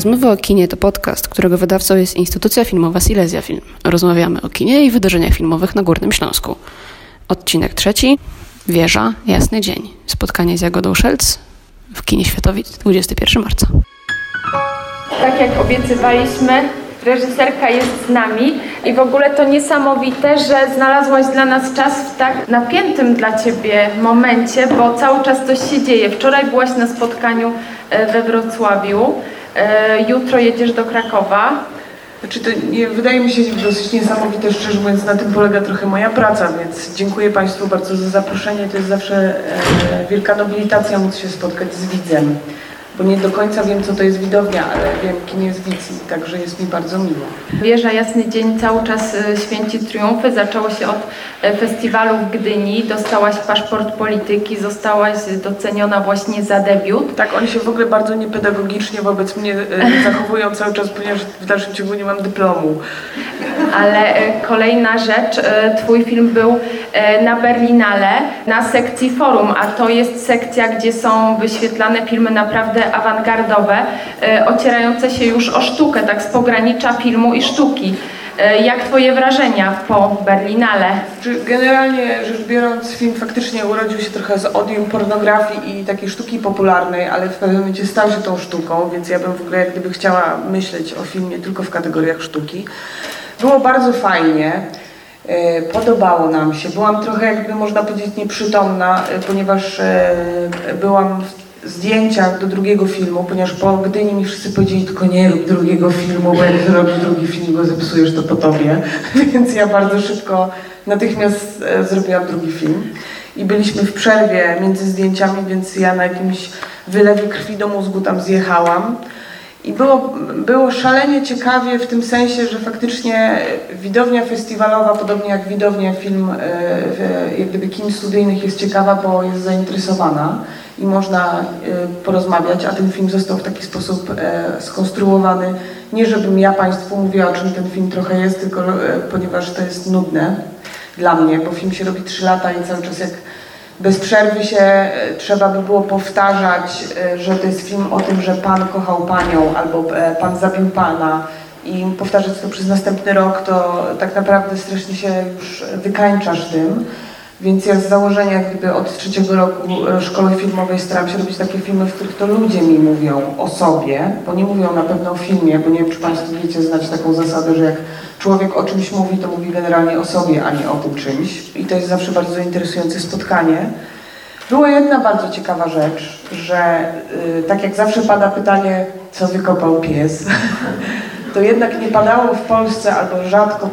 Rozmowy o kinie to podcast, którego wydawcą jest instytucja filmowa Silesia Film. Rozmawiamy o kinie i wydarzeniach filmowych na Górnym Śląsku. Odcinek trzeci. Wieża, jasny dzień. Spotkanie z Jagodą Szelc w kinie Światowic 21 marca. Tak jak obiecywaliśmy, reżyserka jest z nami i w ogóle to niesamowite, że znalazłaś dla nas czas w tak napiętym dla Ciebie momencie, bo cały czas coś się dzieje. Wczoraj byłaś na spotkaniu e, we Wrocławiu, jutro jedziesz do Krakowa. Znaczy to wydaje mi się dosyć niesamowite, szczerze mówiąc, na tym polega trochę moja praca, więc dziękuję Państwu bardzo za zaproszenie. To jest zawsze e, wielka nobilitacja móc się spotkać z widzem bo nie do końca wiem, co to jest widownia, ale wiem, kim jest widz i także jest mi bardzo miło. Wieża Jasny Dzień cały czas e, święci triumfy. Zaczęło się od e, festiwalu w Gdyni. Dostałaś paszport polityki, zostałaś doceniona właśnie za debiut. Tak, oni się w ogóle bardzo niepedagogicznie wobec mnie e, zachowują cały czas, ponieważ w dalszym ciągu nie mam dyplomu. Ale kolejna rzecz, twój film był na Berlinale, na sekcji forum, a to jest sekcja, gdzie są wyświetlane filmy naprawdę awangardowe, e, ocierające się już o sztukę, tak z pogranicza filmu i sztuki. E, jak Twoje wrażenia po Berlinale? Generalnie rzecz biorąc, film faktycznie urodził się trochę z odium pornografii i takiej sztuki popularnej, ale w pewnym momencie stał się tą sztuką, więc ja bym w ogóle jak gdyby chciała myśleć o filmie tylko w kategoriach sztuki. Było bardzo fajnie. E, podobało nam się. Byłam trochę, jakby można powiedzieć, nieprzytomna, ponieważ byłam w zdjęciach do drugiego filmu, ponieważ po Gdyni mi wszyscy powiedzieli, tylko nie rób drugiego filmu, bo jak zrobisz drugi film, go zepsujesz, to po tobie. Więc ja bardzo szybko, natychmiast e, zrobiłam drugi film. I byliśmy w przerwie między zdjęciami, więc ja na jakimś wylewie krwi do mózgu tam zjechałam. I było, było szalenie ciekawie w tym sensie, że faktycznie widownia festiwalowa, podobnie jak widownia film, e, jak gdyby kin studyjnych jest ciekawa, bo jest zainteresowana i można y, porozmawiać, a ten film został w taki sposób e, skonstruowany, nie żebym ja Państwu mówiła, o czym ten film trochę jest, tylko e, ponieważ to jest nudne dla mnie, bo film się robi 3 lata i cały czas jak bez przerwy się e, trzeba by było powtarzać, że to jest film o tym, że Pan kochał Panią albo Pan zabił Pana i powtarzać to przez następny rok, to tak naprawdę strasznie się już wykańczasz tym. Więc ja z założenia gdyby od trzeciego roku szkoły filmowej staram się robić takie filmy, w których to ludzie mi mówią o sobie, bo nie mówią na pewno o filmie, bo nie wiem, czy Państwo wiecie znać taką zasadę, że jak człowiek o czymś mówi, to mówi generalnie o sobie, a nie o tym czymś. I to jest zawsze bardzo interesujące spotkanie. Była jedna bardzo ciekawa rzecz, że yy, tak jak zawsze pada pytanie, co wykopał pies, to jednak nie padało w Polsce, albo rzadko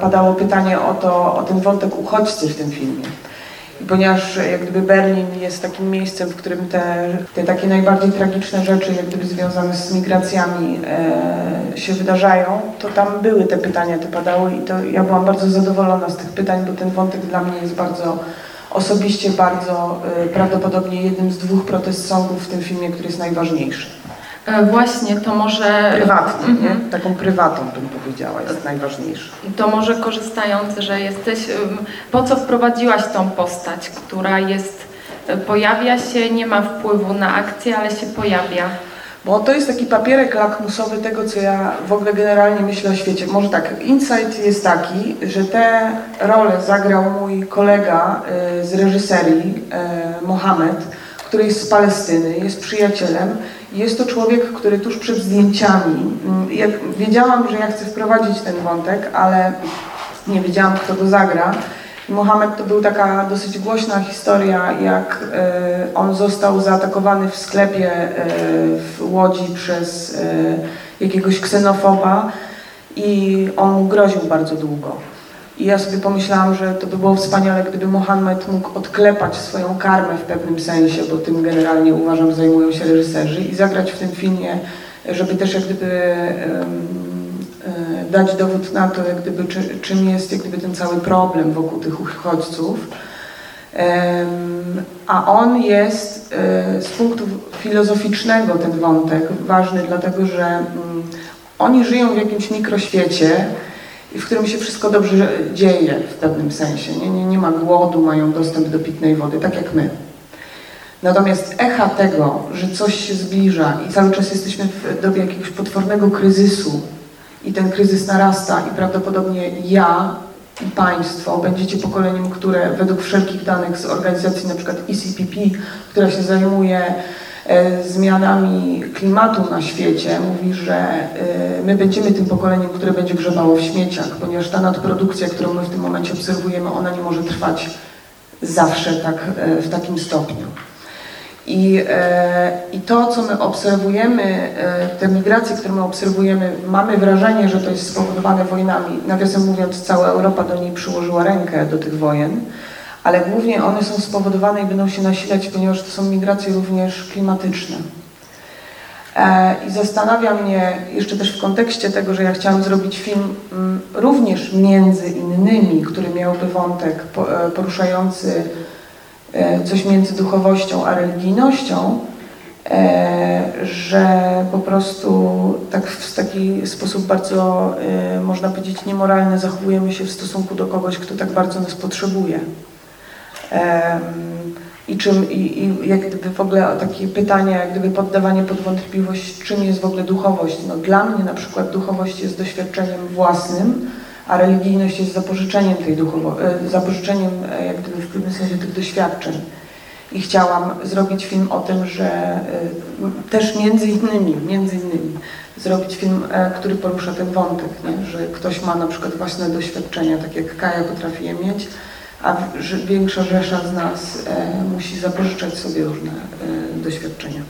padało, pytanie o, to, o ten wątek uchodźcy w tym filmie. Ponieważ jak gdyby Berlin jest takim miejscem, w którym te, te takie najbardziej tragiczne rzeczy, jak gdyby związane z migracjami e, się wydarzają, to tam były te pytania, te padały i to ja byłam bardzo zadowolona z tych pytań, bo ten wątek dla mnie jest bardzo osobiście bardzo e, prawdopodobnie jednym z dwóch protest songów w tym filmie, który jest najważniejszy. E, właśnie, to może... Prywatnie, mm -hmm. nie? Mhm. Taką prywatą bym powiedziała, jest najważniejsze. To może korzystając, że jesteś... Po co wprowadziłaś tą postać, która jest... E, pojawia się, nie ma wpływu na akcję, ale się pojawia. Bo to jest taki papierek lakmusowy tego, co ja w ogóle generalnie myślę o świecie. Może tak, insight jest taki, że te role zagrał mój kolega y, z reżyserii, y, Mohamed, który jest z Palestyny, jest przyjacielem jest to człowiek, który tuż przed zdjęciami, mm, jak wiedziałam, że ja chcę wprowadzić ten wątek, ale nie wiedziałam, kto go zagra. Mohamed to był taka dosyć głośna historia, jak e, on został zaatakowany w sklepie e, w Łodzi przez e, jakiegoś ksenofoba i on mu groził bardzo długo. I ja sobie pomyślałam, że to by było wspaniale, gdyby Mohamed mógł odklepać swoją karmę w pewnym sensie, bo tym generalnie uważam zajmują się reżyserzy i zagrać w tym filmie, żeby też jak gdyby um, dać dowód na to, jak gdyby, czy, czym jest jak gdyby ten cały problem wokół tych uchodźców. Um, a on jest um, z punktu filozoficznego ten wątek ważny, dlatego że mm, oni żyją w jakimś mikroświecie, w którym się wszystko dobrze dzieje w pewnym sensie. Nie, nie, nie ma głodu, mają dostęp do pitnej wody, tak jak my. Natomiast echa tego, że coś się zbliża i cały czas jesteśmy w dobie jakiegoś potwornego kryzysu i ten kryzys narasta i prawdopodobnie ja i Państwo będziecie pokoleniem, które według wszelkich danych z organizacji np. ECPP, która się zajmuje e, zmianami klimatu na świecie, mówi, że e, my będziemy tym pokoleniem, które będzie grzebało w śmieciach, ponieważ ta nadprodukcja, którą my w tym momencie obserwujemy, ona nie może trwać zawsze tak, e, w takim stopniu. I, e, I to, co my obserwujemy, e, te migracje, które my obserwujemy, mamy wrażenie, że to jest spowodowane wojnami. Nawiasem mówiąc, cała Europa do niej przyłożyła rękę do tych wojen, ale głównie one są spowodowane i będą się nasilać, ponieważ to są migracje również klimatyczne. E, I zastanawia mnie jeszcze też w kontekście tego, że ja chciałam zrobić film mm, również między innymi, który miałby wątek e, poruszający e, coś między duchowością a religijnością, że po prostu tak w taki sposób bardzo, można powiedzieć, niemoralny zachowujemy się w stosunku do kogoś, kto tak bardzo nas potrzebuje. I czym, i, i jak gdyby w ogóle takie pytania, jak gdyby poddawanie pod wątpliwość, czym jest w ogóle duchowość. No dla mnie na przykład duchowość jest doświadczeniem własnym, a religijność jest zapożyczeniem tej duchowości, zapożyczeniem e, jak gdyby w pewnym sensie tych doświadczeń. I chciałam zrobić film o tym, że e, też między innymi, między innymi zrobić film, e, który porusza ten wątek, nie? że ktoś ma na przykład własne doświadczenia, tak jak Kaja potrafi je mieć, a większa rzesza z nas e, musi zapożyczać sobie różne e, doświadczenia.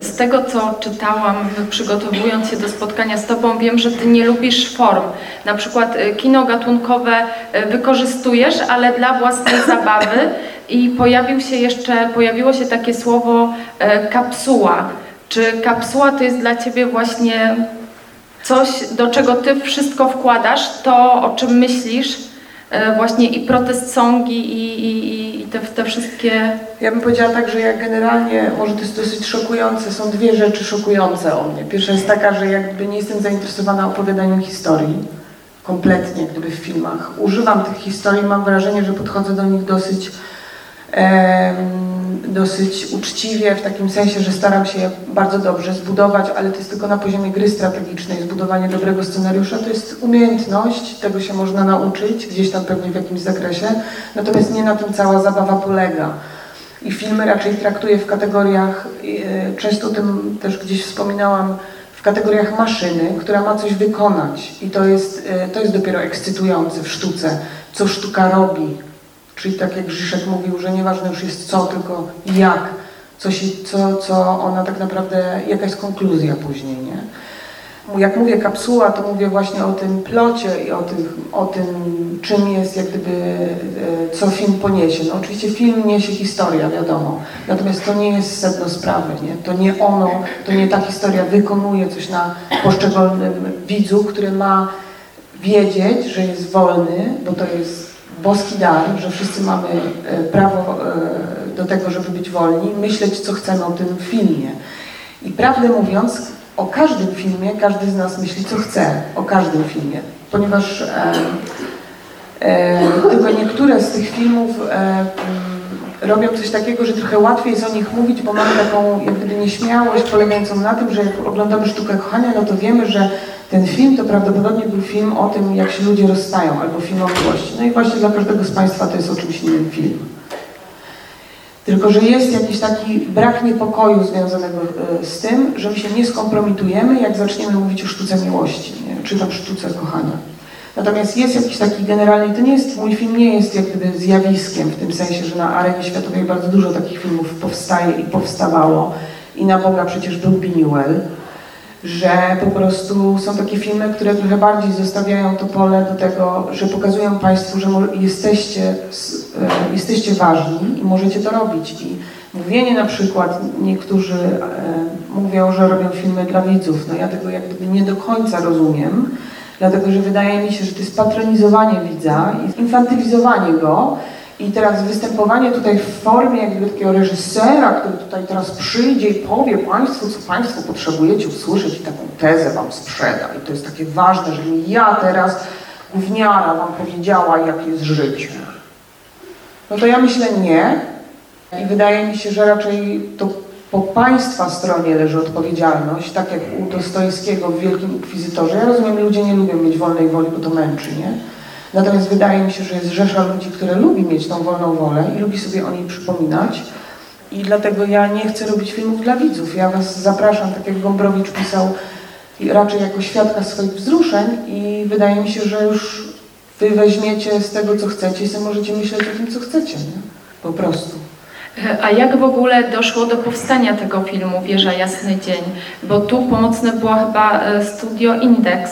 Z tego, co czytałam, przygotowując się do spotkania z Tobą, wiem, że Ty nie lubisz form. Na przykład y, kino gatunkowe wykorzystujesz, ale dla własnej zabawy. I pojawił się jeszcze, pojawiło się takie słowo kapsuła. Czy kapsuła to jest dla Ciebie właśnie coś, do czego Ty wszystko wkładasz, to o czym myślisz, właśnie i protest songi i, i, i te, te wszystkie Ja bym powiedziała tak, że ja generalnie, może to jest dosyć szokujące, są dwie rzeczy szokujące o mnie. Pierwsza jest taka, że jakby nie jestem zainteresowana opowiadaniem historii, kompletnie gdyby w filmach. Używam tych historii, mam wrażenie, że podchodzę do nich dosyć, dosyć uczciwie, w takim sensie, że staram się je bardzo dobrze zbudować, ale to jest tylko na poziomie gry strategicznej. Zbudowanie dobrego scenariusza to jest umiejętność, tego się można nauczyć, gdzieś tam pewnie w jakimś zakresie, natomiast nie na tym cała zabawa polega. I filmy raczej traktuję w kategoriach, e, często o tym też gdzieś wspominałam, w kategoriach maszyny, która ma coś wykonać. I to jest, e, to jest dopiero ekscytujące w sztuce, co sztuka robi. Czyli tak jak Grzyszek mówił, że nieważne już jest co, tylko jak, co, się, co, co ona tak naprawdę, jaka jest konkluzja później, nie? Jak mówię kapsuła, to mówię właśnie o tym plocie i o tym, o tym czym jest, jak gdyby, e, co film poniesie. No oczywiście film niesie historia, wiadomo. Natomiast to nie jest sedno sprawy, nie? To nie ono, to nie ta historia wykonuje coś na poszczególnym widzu, który ma wiedzieć, że jest wolny, bo to jest boski dar, że wszyscy mamy e, prawo e, do tego, żeby być wolni, myśleć, co chcemy o tym filmie. I prawdę mówiąc, o każdym filmie każdy z nas myśli, co chce, o każdym filmie, ponieważ e, e, tylko niektóre z tych filmów e, mm, robią coś takiego, że trochę łatwiej jest o nich mówić, bo mamy taką jak gdyby nieśmiałość polegającą na tym, że jak oglądamy sztukę kochania, no to wiemy, że ten film to prawdopodobnie był film o tym, jak się ludzie rozstają, albo film o miłości. No i właśnie dla każdego z Państwa to jest o czymś innym film. Tylko, że jest jakiś taki brak niepokoju związanego e, z tym, że my się nie skompromitujemy, jak zaczniemy mówić o sztuce miłości, nie? czy tam sztuce kochania. Natomiast jest jakiś taki generalny, to nie jest, mój film nie jest jak gdyby zjawiskiem, w tym sensie, że na arenie światowej bardzo dużo takich filmów powstaje i powstawało. I na Boga przecież był Biniuel, że po prostu są takie filmy, które trochę bardziej zostawiają to pole do tego, że pokazują Państwu, że jesteście, e, jesteście ważni i możecie to robić. I mówienie na przykład, niektórzy e, mówią, że robią filmy dla widzów. No ja tego jak gdyby nie do końca rozumiem, dlatego że wydaje mi się, że to jest patronizowanie widza i infantylizowanie go. I teraz występowanie tutaj w formie jakby takiego reżysera, który tutaj teraz przyjdzie i powie Państwu, co Państwo potrzebujecie usłyszeć i taką tezę Wam sprzeda. I to jest takie ważne, że ja teraz gówniara Wam powiedziała, jakie jest życie. No to ja myślę nie, I wydaje mi się, że raczej to po państwa stronie leży odpowiedzialność, tak jak u Dostojskiego w Wielkim Inkwizytorze. Ja rozumiem, ludzie nie lubią mieć wolnej woli, bo to męczy, nie? Natomiast wydaje mi się, że jest rzesza ludzi, które lubi mieć tą wolną wolę i lubi sobie o niej przypominać. I dlatego ja nie chcę robić filmów dla widzów. Ja was zapraszam, tak jak Gombrowicz pisał, raczej jako świadka swoich wzruszeń i wydaje mi się, że już wy weźmiecie z tego, co chcecie i sobie możecie myśleć o tym, co chcecie, nie? Po prostu. A jak w ogóle doszło do powstania tego filmu Wieża Jasny Dzień? Bo tu pomocne było chyba e, studio Index,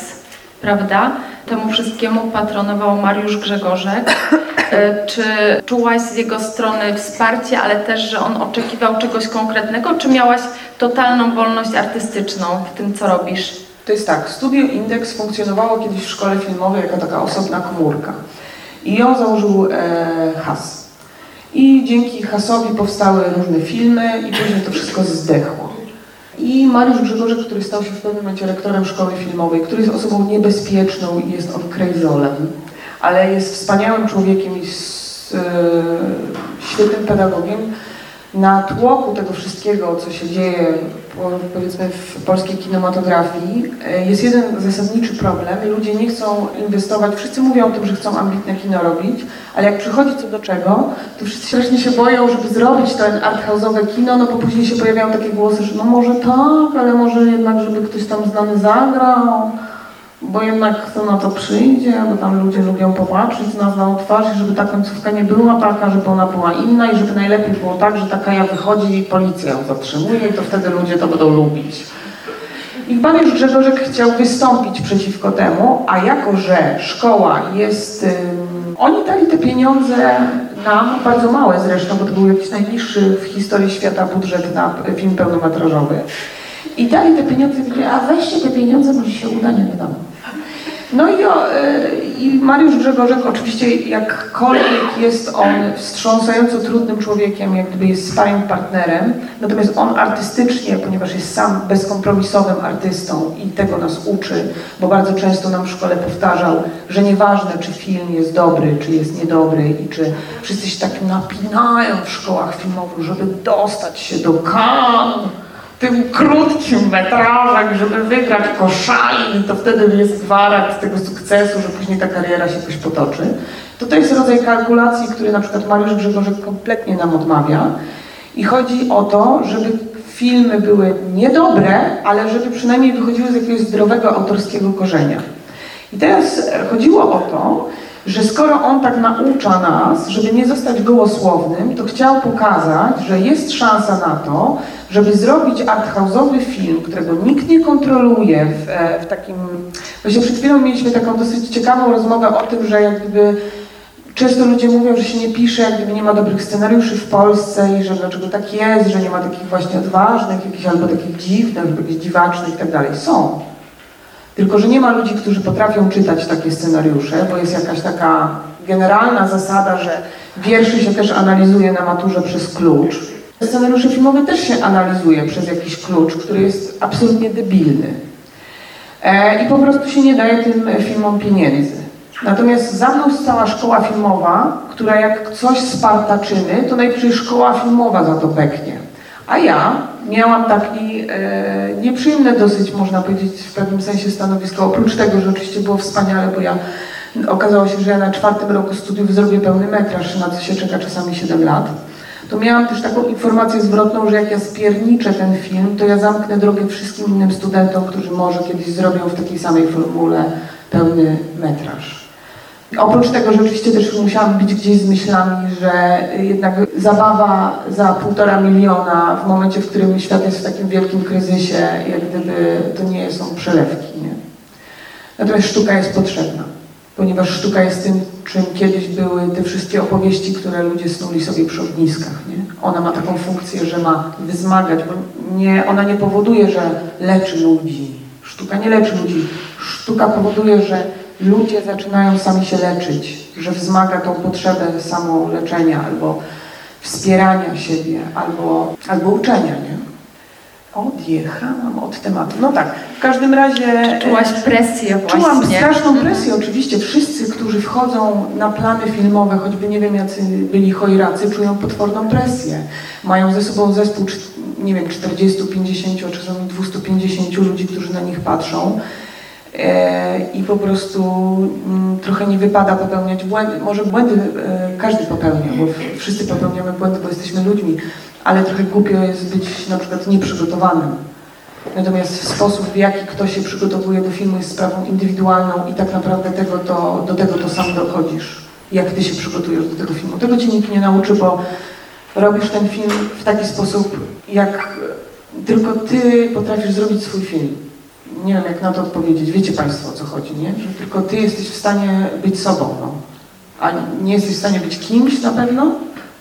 prawda? Temu wszystkiemu patronował Mariusz Grzegorzek. E, Czy czułaś z jego strony wsparcie, ale też, że on oczekiwał czegoś konkretnego, czy miałaś totalną wolność artystyczną w tym, co robisz? To jest tak, Studio Index funkcjonowało kiedyś w szkole filmowej jako taka osobna komórka. I ją założył e, Has. I dzięki Hasowi powstały różne filmy i później to wszystko zdechło. I Mariusz Grzegorzek, który stał się w pewnym momencie rektorem szkoły filmowej, który jest osobą niebezpieczną i jest on krejzolem, ale jest wspaniałym człowiekiem i s, e, świetnym pedagogiem, na tłoku tego wszystkiego, co się dzieje powiedzmy w polskiej kinematografii, e, jest jeden zasadniczy problem. Ludzie nie chcą inwestować, wszyscy mówią o tym, że chcą ambitne kino robić, ale jak przychodzi co do czego, to wszyscy strasznie się boją, żeby zrobić ten arthouse'owe kino, no bo później się pojawiają takie głosy, że no może tak, ale może jednak, żeby ktoś tam znany zagrał, bo jednak kto na to przyjdzie, bo tam ludzie lubią popatrzeć na znaną twarz i żeby ta końcówka nie była taka, żeby ona była inna i żeby najlepiej było tak, że taka ja wychodzi i policja ją zatrzymuje i to wtedy ludzie to będą lubić. I pan już Grzegorzek chciał wystąpić przeciwko temu, a jako, że szkoła jest... Oni dali te pieniądze nam, bardzo małe zresztą, bo to był jakiś najniższy w historii świata budżet na film pełnometrażowy. I dali te pieniądze a weźcie te pieniądze, może się uda, nie wiadomo. No i, o, y, i Mariusz Grzegorzek oczywiście jakkolwiek jest on wstrząsająco trudnym człowiekiem, jak gdyby jest sparring partnerem, natomiast on artystycznie, ponieważ jest sam bezkompromisowym artystą i tego nas uczy, bo bardzo często nam w szkole powtarzał, że nieważne czy film jest dobry, czy jest niedobry i czy wszyscy się tak napinają w szkołach filmowych, żeby dostać się do Cannes, tym krótkim metrażem, żeby wygrać koszali, to wtedy jest gwarant tego sukcesu, że później ta kariera się jakoś potoczy. To to jest rodzaj kalkulacji, który na przykład Mariusz Grzegorzek kompletnie nam odmawia. I chodzi o to, żeby filmy były niedobre, ale żeby przynajmniej wychodziły z jakiegoś zdrowego autorskiego korzenia. I teraz chodziło o to, że skoro on tak naucza nas, żeby nie zostać gołosłownym, to chciał pokazać, że jest szansa na to, żeby zrobić arthouse'owy film, którego nikt nie kontroluje w, e, w takim... Właśnie przed chwilą mieliśmy taką dosyć ciekawą rozmowę o tym, że jak gdyby Często ludzie mówią, że się nie pisze, jak gdyby nie ma dobrych scenariuszy w Polsce i że dlaczego tak jest, że nie ma takich właśnie odważnych, jakichś albo takich dziwnych, albo jakichś dziwacznych i tak dalej. Są. Tylko, że nie ma ludzi, którzy potrafią czytać takie scenariusze, bo jest jakaś taka generalna zasada, że wierszy się też analizuje na maturze przez klucz. Scenariusze filmowe też się analizuje przez jakiś klucz, który jest absolutnie debilny. E, I po prostu się nie daje tym filmom pieniędzy. Natomiast za mną stała szkoła filmowa, która jak coś spartaczymy, to najpierw szkoła filmowa za to beknie. A ja miałam taki e, nieprzyjemne dosyć, można powiedzieć, w pewnym sensie stanowisko. Oprócz tego, że oczywiście było wspaniale, bo ja okazało się, że ja na czwartym roku studiów zrobię pełny metraż, na co się czeka czasami 7 lat. To miałam też taką informację zwrotną, że jak ja spierniczę ten film, to ja zamknę drogę wszystkim innym studentom, którzy może kiedyś zrobią w takiej samej formule pełny metraż. Oprócz tego, że oczywiście też musiałam być gdzieś z myślami, że jednak zabawa za półtora miliona w momencie, w którym świat jest w takim wielkim kryzysie, jak gdyby to nie są przelewki. Nie? Natomiast sztuka jest potrzebna, ponieważ sztuka jest tym, czym kiedyś były te wszystkie opowieści, które ludzie snuli sobie przy ogniskach. Nie? Ona ma taką funkcję, że ma wzmagać, bo nie, ona nie powoduje, że leczy ludzi. Sztuka nie leczy ludzi. Sztuka powoduje, że ludzie zaczynają sami się leczyć, że wzmaga tą potrzebę samoleczenia albo wspierania siebie, albo, albo uczenia. Nie? Odjechałam od tematu. No tak, w każdym razie... Czułaś presję właśnie. Czułam straszną presję, oczywiście. Wszyscy, którzy wchodzą na plany filmowe, choćby nie wiem jacy byli chojracy, czują potworną presję. Mają ze sobą zespół, nie wiem, 40, 50, czy czasami 250 ludzi, którzy na nich patrzą. E, I po prostu mm, trochę nie wypada popełniać błędy. Może błędy e, każdy popełnia, bo wszyscy popełniamy błędy, bo jesteśmy ludźmi ale trochę głupio jest być na przykład nieprzygotowanym. Natomiast sposób, w jaki ktoś się przygotowuje do filmu jest sprawą indywidualną i tak naprawdę tego to, do tego to sam dochodzisz. Jak ty się przygotujesz do tego filmu. Tego cię nikt nie nauczy, bo robisz ten film w taki sposób, jak tylko ty potrafisz zrobić swój film. Nie wiem, jak na to odpowiedzieć. Wiecie Państwo, o co chodzi, nie? Że tylko ty jesteś w stanie być sobą, no. A nie jesteś w stanie być kimś na pewno,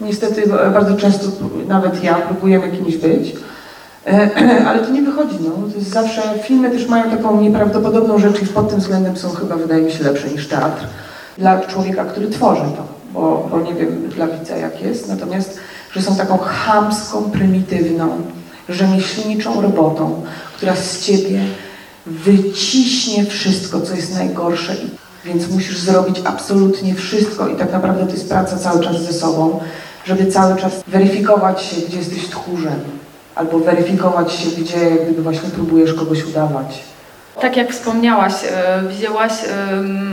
Niestety e, bardzo często nawet ja próbujemy kimś być, e, ale to nie wychodzi. No. To jest zawsze, filmy też mają taką nieprawdopodobną rzecz i pod tym względem są chyba, wydaje mi się, lepsze niż teatr dla człowieka, który tworzy to, bo, bo nie wiem dla widza jak jest, natomiast, że są taką chamską, prymitywną, rzemieślniczą robotą, która z ciebie wyciśnie wszystko, co jest najgorsze więc musisz zrobić absolutnie wszystko i tak naprawdę to jest praca cały czas ze sobą żeby cały czas weryfikować się, gdzie jesteś tchórzem, albo weryfikować się, gdzie właśnie próbujesz kogoś udawać. Tak jak wspomniałaś, e, wzięłaś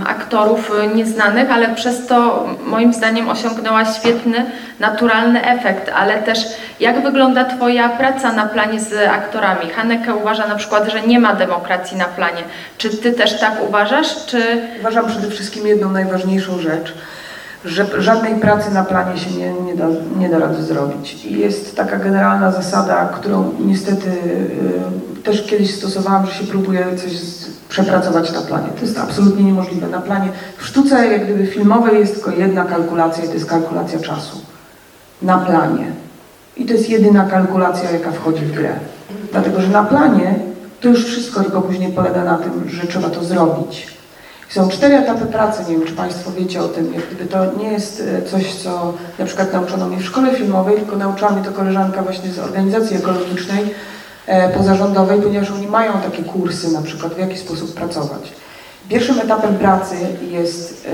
aktorów e, nieznanych, ale przez to moim zdaniem osiągnęłaś świetny, naturalny efekt, ale też jak wygląda Twoja praca na planie z aktorami? Haneke uważa na przykład, że nie ma demokracji na planie. Czy Ty też tak uważasz? Czy... Uważam przede wszystkim jedną najważniejszą rzecz – że żadnej pracy na planie się nie, nie, da, nie da rady zrobić. I jest taka generalna zasada, którą niestety y, też kiedyś stosowałam, że się próbuje coś z, przepracować na planie. To jest absolutnie niemożliwe. Na planie, w sztuce jak gdyby filmowej jest tylko jedna kalkulacja i to jest kalkulacja czasu. Na planie. I to jest jedyna kalkulacja, jaka wchodzi w grę. Dlatego, że na planie to już wszystko tylko później polega na tym, że trzeba to zrobić. Są cztery etapy pracy, nie wiem czy Państwo wiecie o tym, jak gdyby to nie jest e, coś, co na przykład nauczono mnie w szkole filmowej, tylko nauczyła mnie to koleżanka właśnie z organizacji ekologicznej e, pozarządowej, ponieważ oni mają takie kursy na przykład, w jaki sposób pracować. Pierwszym etapem pracy jest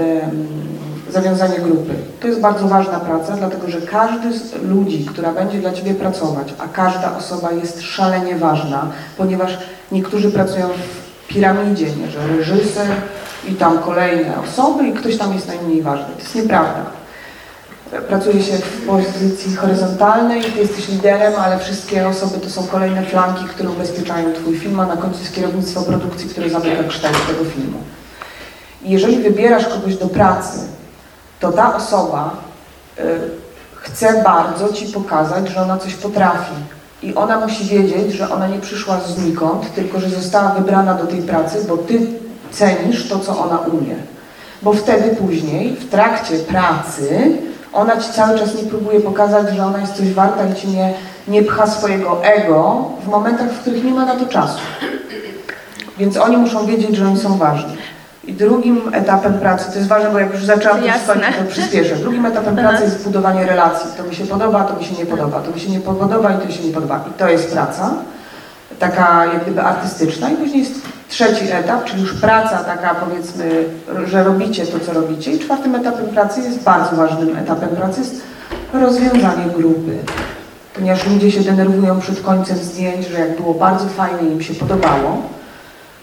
zawiązanie grupy. To jest bardzo ważna praca, dlatego że każdy z ludzi, która będzie dla Ciebie pracować, a każda osoba jest szalenie ważna, ponieważ niektórzy pracują w piramidzie, nie, że reżyser, i tam kolejne osoby i ktoś tam jest najmniej ważny. To jest nieprawda. Pracuje się w pozycji horyzontalnej, ty jesteś liderem, ale wszystkie osoby to są kolejne flanki, które ubezpieczają twój film, a na końcu jest kierownictwo produkcji, które zamyka kształt tego filmu. I jeżeli wybierasz kogoś do pracy, to ta osoba y, chce bardzo ci pokazać, że ona coś potrafi. I ona musi wiedzieć, że ona nie przyszła znikąd, tylko że została wybrana do tej pracy, bo ty cenisz to, co ona umie. Bo wtedy później, w trakcie pracy, ona ci cały czas nie próbuje pokazać, że ona jest coś warta i ci nie, nie pcha swojego ego w momentach, w których nie ma na to czasu. Więc oni muszą wiedzieć, że oni są ważni. I drugim etapem pracy, to jest ważne, bo jak już zaczęłam to to przyspieszę. Drugim etapem pracy jest budowanie relacji. To mi się podoba, to mi się nie podoba, to mi się nie podoba i to się nie podoba. I to jest praca, taka jak gdyby artystyczna. I później jest trzeci etap, czyli już praca taka powiedzmy, że robicie to, co robicie. I czwartym etapem pracy jest bardzo ważnym etapem pracy jest rozwiązanie grupy. Ponieważ ludzie się denerwują przed końcem zdjęć, że jak było bardzo fajnie im się podobało,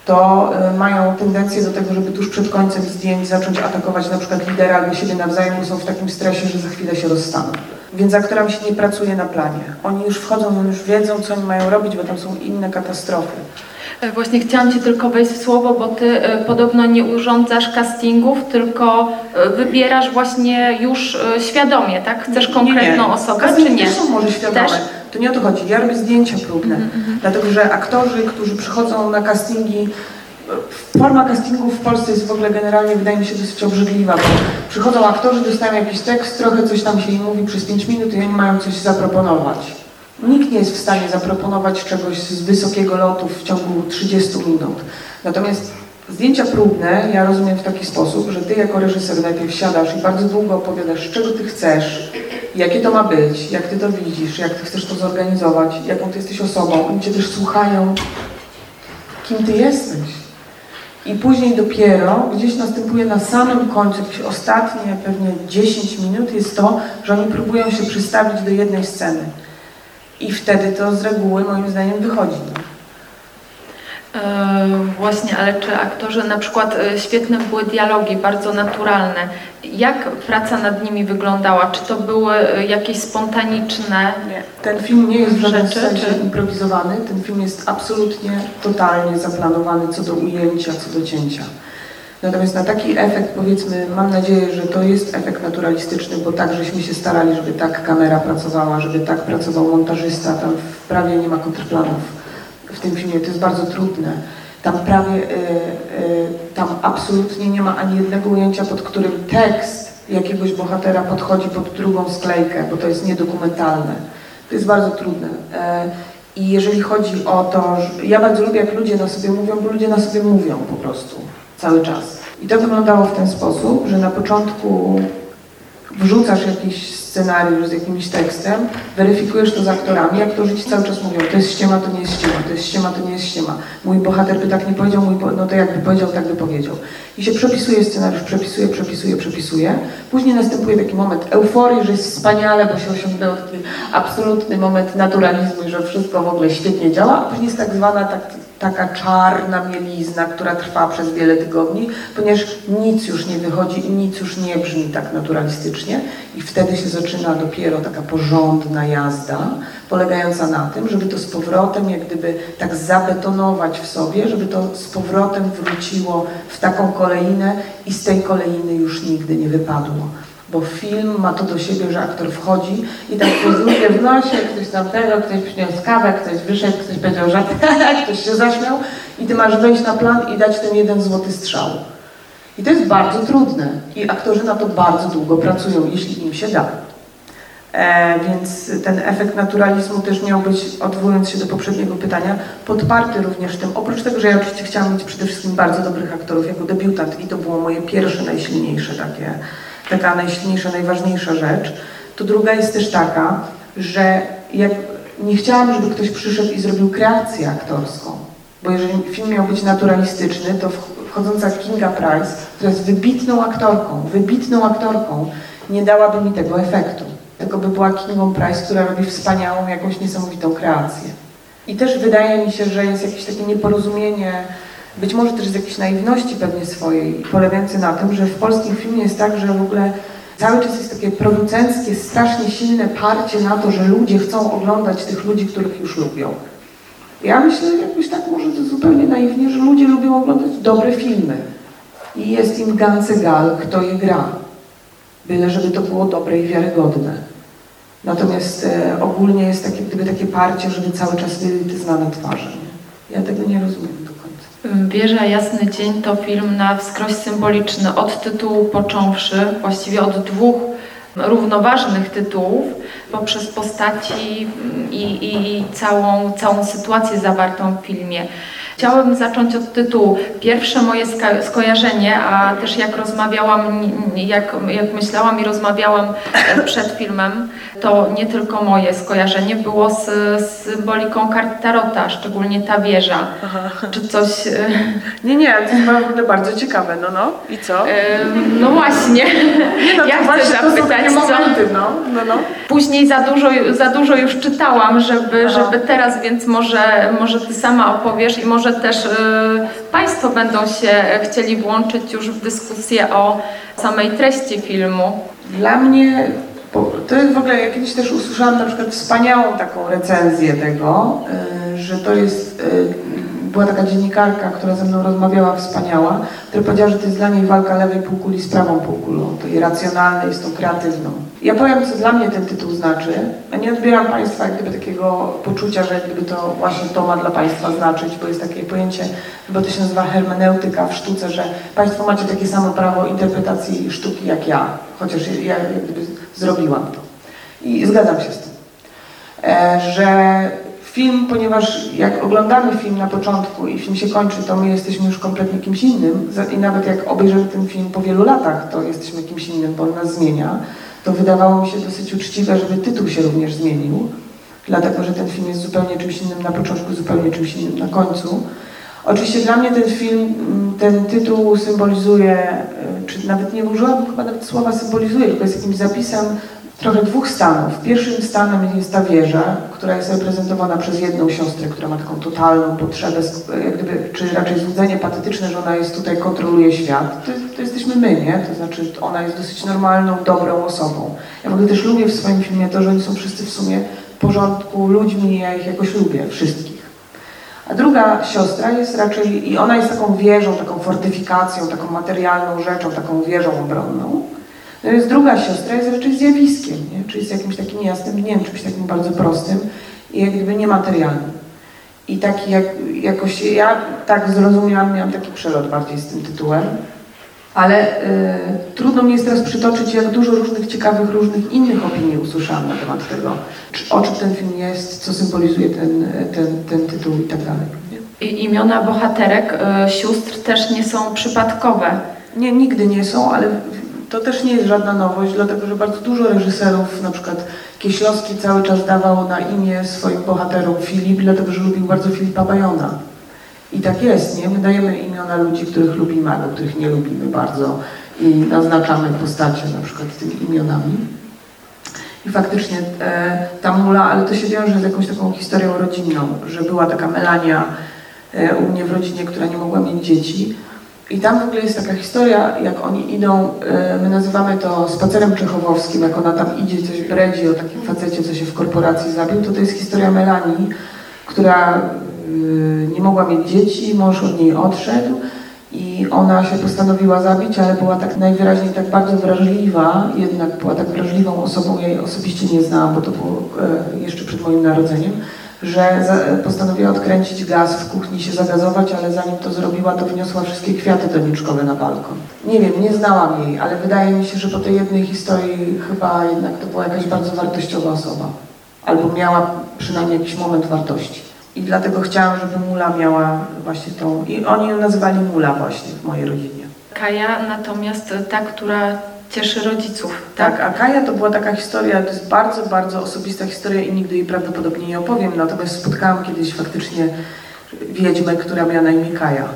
to y, mają tendencję do tego, żeby tuż przed końcem zdjęć zacząć atakować na przykład lidera albo siebie nawzajem, bo są w takim stresie, że za chwilę się rozstaną. Więc aktorom się nie pracuje na planie. Oni już wchodzą, oni już wiedzą, co oni mają robić, bo tam są inne katastrofy. E, właśnie chciałam Ci tylko wejść w słowo, bo Ty e, podobno nie urządzasz castingów, tylko e, wybierasz właśnie już świadomie, tak? Chcesz konkretną nie, nie. osobę, Casting czy nie? Też są może świadome. Też? To nie o to chodzi. Ja robię zdjęcia próbne, mm -hmm. dlatego że aktorzy, którzy przychodzą na castingi, forma castingu w Polsce jest w ogóle generalnie, wydaje mi się, dosyć obrzydliwa, bo przychodzą aktorzy, dostają jakiś tekst, trochę coś tam się im mówi przez 5 minut i oni mają coś zaproponować. Nikt nie jest w stanie zaproponować czegoś z wysokiego lotu w ciągu 30 minut. Natomiast zdjęcia próbne ja rozumiem w taki sposób, że ty jako reżyser najpierw siadasz i bardzo długo opowiadasz, czego ty chcesz, jakie to ma być, jak ty to widzisz, jak ty chcesz to zorganizować, jaką ty jesteś osobą. Oni cię też słuchają, kim ty jesteś. I później dopiero gdzieś następuje na samym końcu, jakieś ostatnie pewnie 10 minut jest to, że oni próbują się przystawić do jednej sceny. I wtedy to z reguły moim zdaniem wychodzi. E, właśnie, ale czy aktorzy, na przykład e, świetne były dialogi, bardzo naturalne. Jak praca nad nimi wyglądała? Czy to były e, jakieś spontaniczne Nie. Ten film nie jest w Rzeczy, sensie improwizowany. Ten film jest absolutnie, totalnie zaplanowany co do ujęcia, co do cięcia. Natomiast na taki efekt, powiedzmy, mam nadzieję, że to jest efekt naturalistyczny, bo tak żeśmy się starali, żeby tak kamera pracowała, żeby tak pracował montażysta. Tam prawie nie ma kontrplanów w tym filmie. To jest bardzo trudne. Tam prawie, y, y, tam absolutnie nie ma ani jednego ujęcia, pod którym tekst jakiegoś bohatera podchodzi pod drugą sklejkę, bo to jest niedokumentalne. To jest bardzo trudne. E, I jeżeli chodzi o to, że ja bardzo lubię, jak ludzie na sobie mówią, bo ludzie na sobie mówią po prostu cały czas. I to wyglądało w ten sposób, że na początku wrzucasz jakiś scenariusz z jakimś tekstem, weryfikujesz to z aktorami, aktorzy ci cały czas mówią, to jest ściema, to nie jest ściema, to jest ściema, to nie jest ściema. Mój bohater by tak nie powiedział, mój bo... no to jakby powiedział, tak by powiedział. I się przepisuje scenariusz, przepisuje, przepisuje, przepisuje. Później następuje taki moment euforii, że jest wspaniale, bo się osiągnęło taki absolutny moment naturalizmu i że wszystko w ogóle świetnie działa, a później jest tak zwana tak, taka czarna mielizna, która trwa przez wiele tygodni, ponieważ nic już nie wychodzi i nic już nie brzmi tak naturalistycznie i wtedy się zaczyna dopiero taka porządna jazda, polegająca na tym, żeby to z powrotem jak gdyby tak zabetonować w sobie, żeby to z powrotem wróciło w taką kolejnę i z tej kolejny już nigdy nie wypadło. Bo film ma to do siebie, że aktor wchodzi i tak lubię w nosie, ktoś tam tego, ktoś przyniósł kawę, ktoś wyszedł, ktoś powiedział, że ktoś się zaśmiał i ty masz wejść na plan i dać ten jeden złoty strzał. I to jest bardzo trudne i aktorzy na to bardzo długo pracują, jeśli im się da. E, więc ten efekt naturalizmu też miał być, odwołując się do poprzedniego pytania, podparty również tym. Oprócz tego, że ja oczywiście chciałam mieć przede wszystkim bardzo dobrych aktorów jako debiutant i to było moje pierwsze, najsilniejsze takie, taka najsilniejsza, najważniejsza rzecz, to druga jest też taka, że jak nie chciałam, żeby ktoś przyszedł i zrobił kreację aktorską, bo jeżeli film miał być naturalistyczny, to wchodząca Kinga Price, która jest wybitną aktorką, wybitną aktorką, nie dałaby mi tego efektu. Tylko by była Kingą Price, która robi wspaniałą, jakąś niesamowitą kreację. I też wydaje mi się, że jest jakieś takie nieporozumienie, być może też z jakiejś naiwności pewnie swojej, polegające na tym, że w polskim filmie jest tak, że w ogóle cały czas jest takie producenckie, strasznie silne parcie na to, że ludzie chcą oglądać tych ludzi, których już lubią. Ja myślę jakoś tak może zupełnie naiwnie, że ludzie lubią oglądać dobre filmy. I jest im ganz egal, kto je gra. Byle, żeby to było dobre i wiarygodne. Natomiast e, ogólnie jest takie, gdyby takie parcie, żeby cały czas byli te znane twarze. Nie? Ja tego nie rozumiem. Wieża Jasny Dzień to film na wskroś symboliczny, od tytułu począwszy, właściwie od dwóch równoważnych tytułów, poprzez postaci i, i, i całą, całą sytuację zawartą w filmie. Chciałabym zacząć od tytułu. Pierwsze moje skojarzenie, a też jak rozmawiałam, jak, jak myślałam i rozmawiałam e, przed filmem, to nie tylko moje skojarzenie było z, z symboliką kart Tarota, szczególnie ta wieża. Czy coś... e, Nie, nie, to jest w ogóle bardzo ciekawe, no no. I co? Em, No właśnie. Nie, no, ja chcę właśnie to są zapytać, co... momenty, no, no, no. Później za dużo, za dużo już czytałam, żeby, Aha. żeby teraz, więc może, może Ty sama opowiesz i może też y, Państwo będą się chcieli włączyć już w dyskusję o samej treści filmu. Dla mnie, to jest w ogóle, ja kiedyś też usłyszałam na przykład wspaniałą taką recenzję tego, y, że to jest, y, była taka dziennikarka, która ze mną rozmawiała, wspaniała, która powiedziała, że to jest dla niej walka lewej półkuli z prawą półkulą, tej racjonalnej z tą kreatywną. Ja powiem, co dla mnie ten tytuł znaczy, a nie odbieram Państwa jak gdyby takiego poczucia, że jak gdyby to właśnie to ma dla Państwa znaczyć, bo jest takie pojęcie, chyba to się nazywa hermeneutyka w sztuce, że Państwo macie takie samo prawo interpretacji sztuki jak ja, chociaż ja jak gdyby zrobiłam to. I zgadzam się z tym, e, że film, ponieważ jak oglądamy film na początku i film się kończy, to my jesteśmy już kompletnie kimś innym i nawet jak obejrzymy ten film po wielu latach, to jesteśmy kimś innym, bo on nas zmienia. to wydawało mi się dosyć uczciwe, żeby tytuł się również zmienił, dlatego że ten film jest zupełnie czymś innym na początku, zupełnie czymś innym na końcu. Oczywiście dla mnie ten film, mm, ten tytuł symbolizuje, y, czy nawet nie użyłabym chyba nawet słowa symbolizuje, tylko jest jakimś zapisem trochę dwóch stanów. Pierwszym stanem jest ta wieża, która jest reprezentowana przez jedną siostrę, która ma taką totalną potrzebę, gdyby, czy raczej złudzenie patetyczne, że ona jest tutaj, kontroluje świat. To, to jesteśmy my, nie? To znaczy ona jest dosyć normalną, dobrą osobą. Ja w ogóle też lubię w swoim filmie to, że oni są wszyscy w sumie w porządku ludźmi, ja ich jakoś lubię, wszystkich. A druga siostra jest raczej, i ona jest taką wieżą, taką fortyfikacją, taką materialną rzeczą, taką wieżą obronną. Natomiast druga siostra jest raczej zjawiskiem, nie? czyli jest jakimś takim jasnym dniem, czymś takim bardzo prostym i jak gdyby niematerialnym. I taki jak, jakoś, ja tak zrozumiałam, miałam taki przelot bardziej z tym tytułem, ale y, trudno mi jest teraz przytoczyć, jak dużo różnych ciekawych, różnych innych opinii usłyszałam na temat tego, czy, o czym ten film jest, co symbolizuje ten, ten, ten tytuł i tak dalej. I imiona bohaterek, y, sióstr też nie są przypadkowe. Nie, nigdy nie są, ale to też nie jest żadna nowość, dlatego że bardzo dużo reżyserów, na przykład Kieślowski cały czas dawał na imię swoim bohaterom Filip, dlatego że lubił bardzo Filipa Bajona. I tak jest, nie? My dajemy imiona ludzi, których lubimy, albo których nie lubimy bardzo i naznaczamy postacie na przykład tymi imionami. I faktycznie e, ta mula, ale to się wiąże z jakąś taką historią rodzinną, że była taka Melania e, u mnie w rodzinie, która nie mogła mieć dzieci i tam w ogóle jest taka historia, jak oni idą, e, my nazywamy to spacerem czechowowskim, jak ona tam idzie, coś bredzi o takim facecie, co się w korporacji zabił, to to jest historia Melanii, która e, nie mogła mieć dzieci, mąż od niej odszedł i ona się postanowiła zabić, ale była tak najwyraźniej tak bardzo wrażliwa, jednak była tak wrażliwą osobą, ja jej osobiście nie znałam, bo to było e, jeszcze przed moim narodzeniem, że postanowiła odkręcić gaz w kuchni, się zagazować, ale zanim to zrobiła, to wniosła wszystkie kwiaty doniczkowe na balkon. Nie wiem, nie znałam jej, ale wydaje mi się, że po tej jednej historii chyba jednak to była jakaś bardzo wartościowa osoba. Albo miała przynajmniej jakiś moment wartości. I dlatego chciałam, żeby Mula miała właśnie tą... I oni ją nazywali Mula właśnie w mojej rodzinie. Kaja natomiast ta, która cieszy rodziców. Tak, a Kaja to była taka historia, to jest bardzo, bardzo osobista historia i nigdy jej prawdopodobnie nie opowiem, natomiast spotkałam kiedyś faktycznie wiedźmę, która miała na imię Kaja.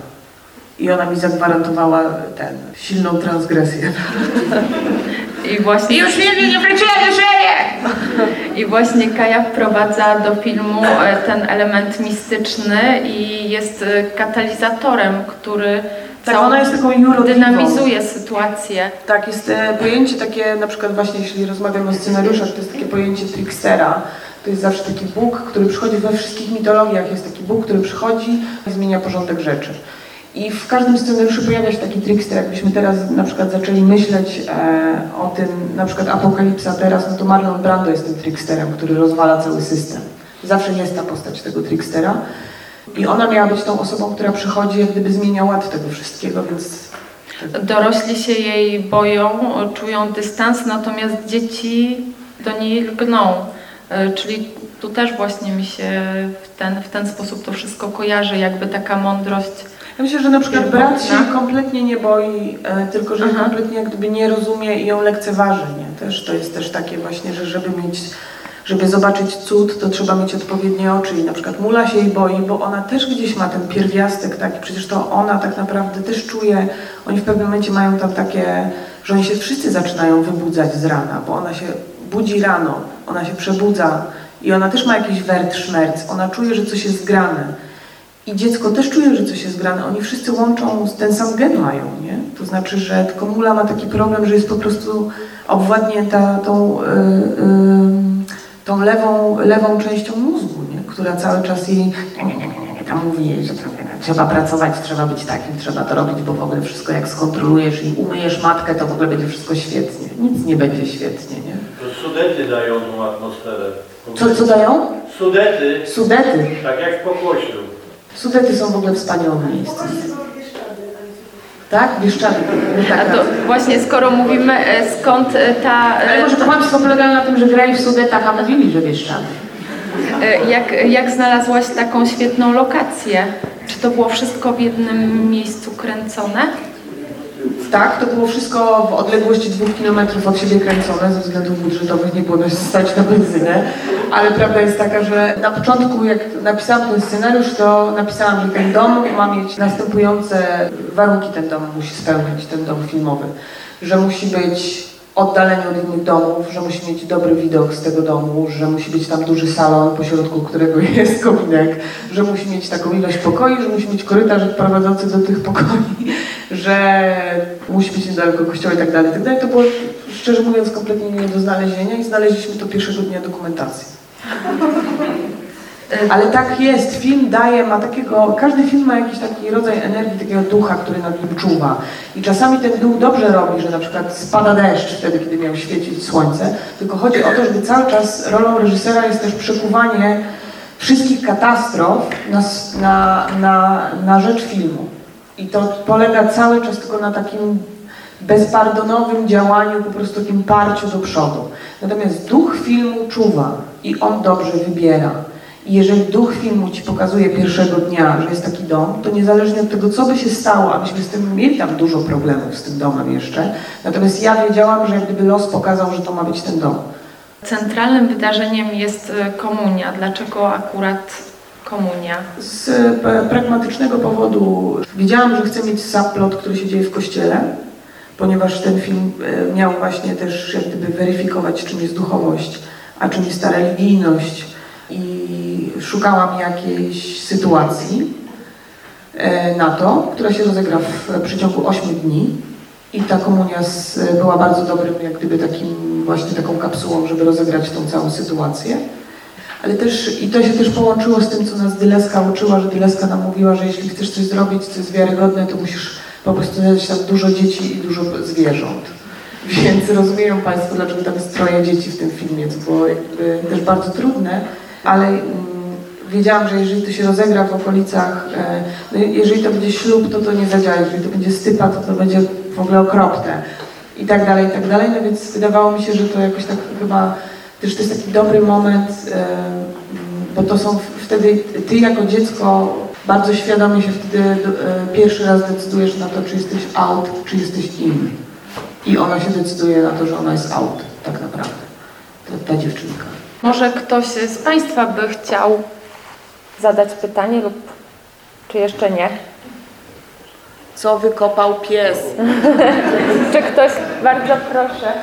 I ona mi zagwarantowała ten, silną transgresję. I właśnie... Już nigdy nie wróciła do siebie! I właśnie Kaja wprowadza do filmu e, ten element mistyczny i jest e, katalizatorem, który tak, ona jest taką dynamizuje sytuację. Tak, jest e, pojęcie takie, na przykład właśnie jeśli rozmawiamy o scenariuszach, to jest takie pojęcie trickstera. To jest zawsze taki Bóg, który przychodzi we wszystkich mitologiach, jest taki Bóg, który przychodzi i zmienia porządek rzeczy. I w każdym scenariuszu pojawia się taki trickster. Jakbyśmy teraz na przykład zaczęli myśleć e, o tym, na przykład Apokalipsa teraz, no to Marlon Brando jest tym tricksterem, który rozwala cały system. Zawsze jest ta postać tego trickstera. I ona miała być tą osobą, która przychodzi, jak gdyby zmienia ład tego wszystkiego, więc... Dorośli się jej boją, czują dystans, natomiast dzieci do niej lgną. E, czyli tu też właśnie mi się w ten, w ten sposób to wszystko kojarzy, jakby taka mądrość. Ja myślę, że na przykład brat się kompletnie nie boi, e, tylko że Aha. kompletnie jak gdyby nie rozumie i ją lekceważy. Nie? Też, to jest też takie właśnie, że żeby mieć żeby zobaczyć cud, to trzeba mieć odpowiednie oczy i na przykład mula się jej boi, bo ona też gdzieś ma ten pierwiastek taki, przecież to ona tak naprawdę też czuje, oni w pewnym momencie mają tam takie, że oni się wszyscy zaczynają wybudzać z rana, bo ona się budzi rano, ona się przebudza i ona też ma jakiś wert szmerc, ona czuje, że coś jest grane. I dziecko też czuje, że coś jest grane. Oni wszyscy łączą, ten sam gen mają, nie? To znaczy, że tylko mula ma taki problem, że jest po prostu obwładnięta tą... Yy, yy, tą lewą, lewą częścią mózgu, nie? która cały czas jej tam mówi, że trzeba pracować, trzeba być takim, trzeba to robić, bo w ogóle wszystko jak skontrolujesz i umyjesz matkę, to w ogóle będzie wszystko świetnie. Nic nie będzie świetnie, nie? To sudety dają tą atmosferę. Co, co dają? Sudety. Sudety. Tak jak w pokłosiu. Sudety są w ogóle wspaniałym miejscem. Tak? Bieszczady. A to właśnie skoro mówimy e, skąd e, ta... E, Ale może kłamstwo polegało na tym, że grali w Sudetach, a mówili, że Bieszczady. Jak, jak znalazłaś taką świetną lokację? Czy to było wszystko w jednym miejscu kręcone? Tak, to było wszystko w odległości dwóch kilometrów od siebie kręcone, ze względów budżetowych nie było nas stać na benzynę, ale prawda jest taka, że na początku jak napisałam ten scenariusz, to napisałam, że ten dom ma mieć następujące warunki ten dom musi spełniać, ten dom filmowy, że musi być oddalenie od innych domów, że musi mieć dobry widok z tego domu, że musi być tam duży salon, pośrodku którego jest kominek, że musi mieć taką ilość pokoi, że musi mieć korytarz prowadzący do tych pokoi, że musi być niedaleko kościoła i tak dalej, i tak dalej. To było, szczerze mówiąc, kompletnie nie do znalezienia i znaleźliśmy to pierwszego dnia dokumentacji. Ale tak jest, film daje, ma takiego, każdy film ma jakiś taki rodzaj energii, takiego ducha, który nad nim czuwa. I czasami ten duch dobrze robi, że na przykład spada deszcz wtedy, kiedy miał świecić słońce, tylko chodzi o to, żeby cały czas rolą reżysera jest też przekuwanie wszystkich katastrof na, na, na, na rzecz filmu. I to polega cały czas tylko na takim bezpardonowym działaniu, po prostu takim parciu do przodu. Natomiast duch filmu czuwa i on dobrze wybiera. I jeżeli duch filmu ci pokazuje pierwszego dnia, że jest taki dom, to niezależnie od tego, co by się stało, a myśmy z tym mieli tam dużo problemów z tym domem jeszcze, natomiast ja wiedziałam, że gdyby los pokazał, że to ma być ten dom. Centralnym wydarzeniem jest e, komunia. Dlaczego akurat komunia? Z e, pragmatycznego powodu wiedziałam, że chcę mieć subplot, który się dzieje w kościele, ponieważ ten film e, miał właśnie też jak gdyby weryfikować, czym jest duchowość, a czym jest ta religijność. I szukałam jakiejś sytuacji e, na to, która się rozegra w przeciągu 8 dni. I ta komunia była bardzo dobrym, jak gdyby takim, właśnie taką kapsułą, żeby rozegrać tą całą sytuację. Ale też, i to się też połączyło z tym, co nas Dyleska uczyła, że Dyleska nam mówiła, że jeśli chcesz coś zrobić, co jest wiarygodne, to musisz po prostu dać tam dużo dzieci i dużo zwierząt. Więc rozumieją Państwo, dlaczego tam jest troje dzieci w tym filmie, co było jakby też bardzo trudne, ale mm, wiedziałam, że jeżeli to się rozegra w okolicach, e, no jeżeli to będzie ślub, to to nie zadziała, jeżeli to będzie stypa, to to będzie w ogóle okropne i tak dalej, i tak dalej, no więc wydawało mi się, że to jakoś tak chyba też to jest taki dobry moment, e, bo to są wtedy, ty jako dziecko bardzo świadomie się wtedy e, pierwszy raz decydujesz na to, czy jesteś out, czy jesteś in. I ona się decyduje na to, że ona jest out, tak naprawdę, ta, ta dziewczynka. Może ktoś z Państwa by chciał zadać pytanie lub czy jeszcze nie? Co wykopał pies? Czy ktoś, bardzo proszę.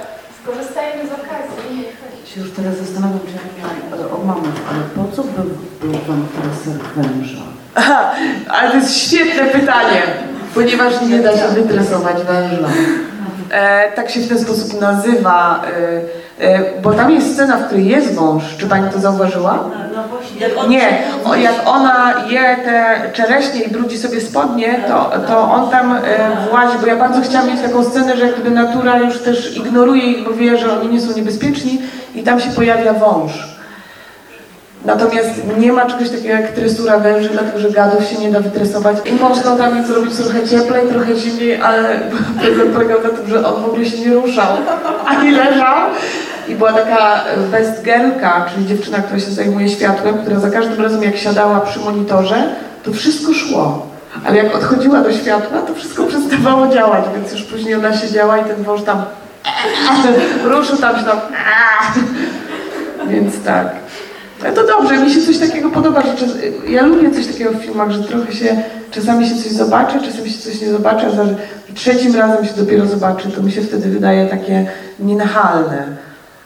Skorzystajmy z okazji. Się już teraz zastanawiam, czy ja o mamę, ale po co był, był wam treser węża? Aha, ale to jest świetne pytanie, ponieważ nie da się wytresować węża. E, tak się w ten sposób nazywa, e, e, bo tam jest scena, w której jest wąż. Czy pani to zauważyła? No właśnie, on Nie, o, jak ona je te czereśnie i brudzi sobie spodnie, to, to on tam e, włazi, bo ja bardzo chciałam mieć taką scenę, że jak gdyby natura już też ignoruje ich, bo wie, że oni nie są niebezpieczni i tam się pojawia wąż. Natomiast nie ma czegoś takiego jak tresura węży, dlatego że gadów się nie da wytresować. I można tam ich zrobić trochę cieplej, trochę zimniej, ale problem polegał na tym, że on w ogóle się nie ruszał, ani leżał. I była taka westgerlka, czyli dziewczyna, która się zajmuje światłem, która za każdym razem jak siadała przy monitorze, to wszystko szło. Ale jak odchodziła do światła, to wszystko przestawało działać, więc już później ona siedziała i ten wąż tam ruszył tam się tam więc tak. Ale to dobrze, mi się coś takiego podoba, że czas, ja lubię coś takiego w filmach, że trochę się, czasami się coś zobaczy, czasami się coś nie zobaczy, a za trzecim razem się dopiero zobaczy, to mi się wtedy wydaje takie nienachalne.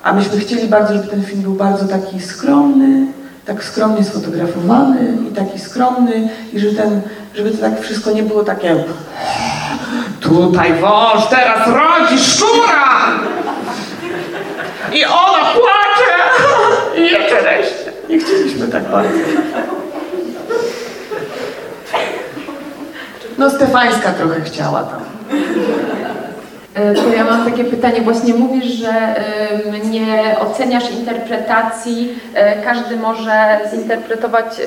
A myśmy chcieli bardzo, żeby ten film był bardzo taki skromny, tak skromnie sfotografowany i taki skromny i że ten, żeby to tak wszystko nie było takie tutaj wąż teraz rodzi szczura! I ona płacze! I je czereśnie. Nie chcieliśmy tak bardzo. No Stefańska trochę chciała tam. E, To ja mam takie pytanie. Właśnie mówisz, że nie oceniasz interpretacji. e, Każdy może zinterpretować e,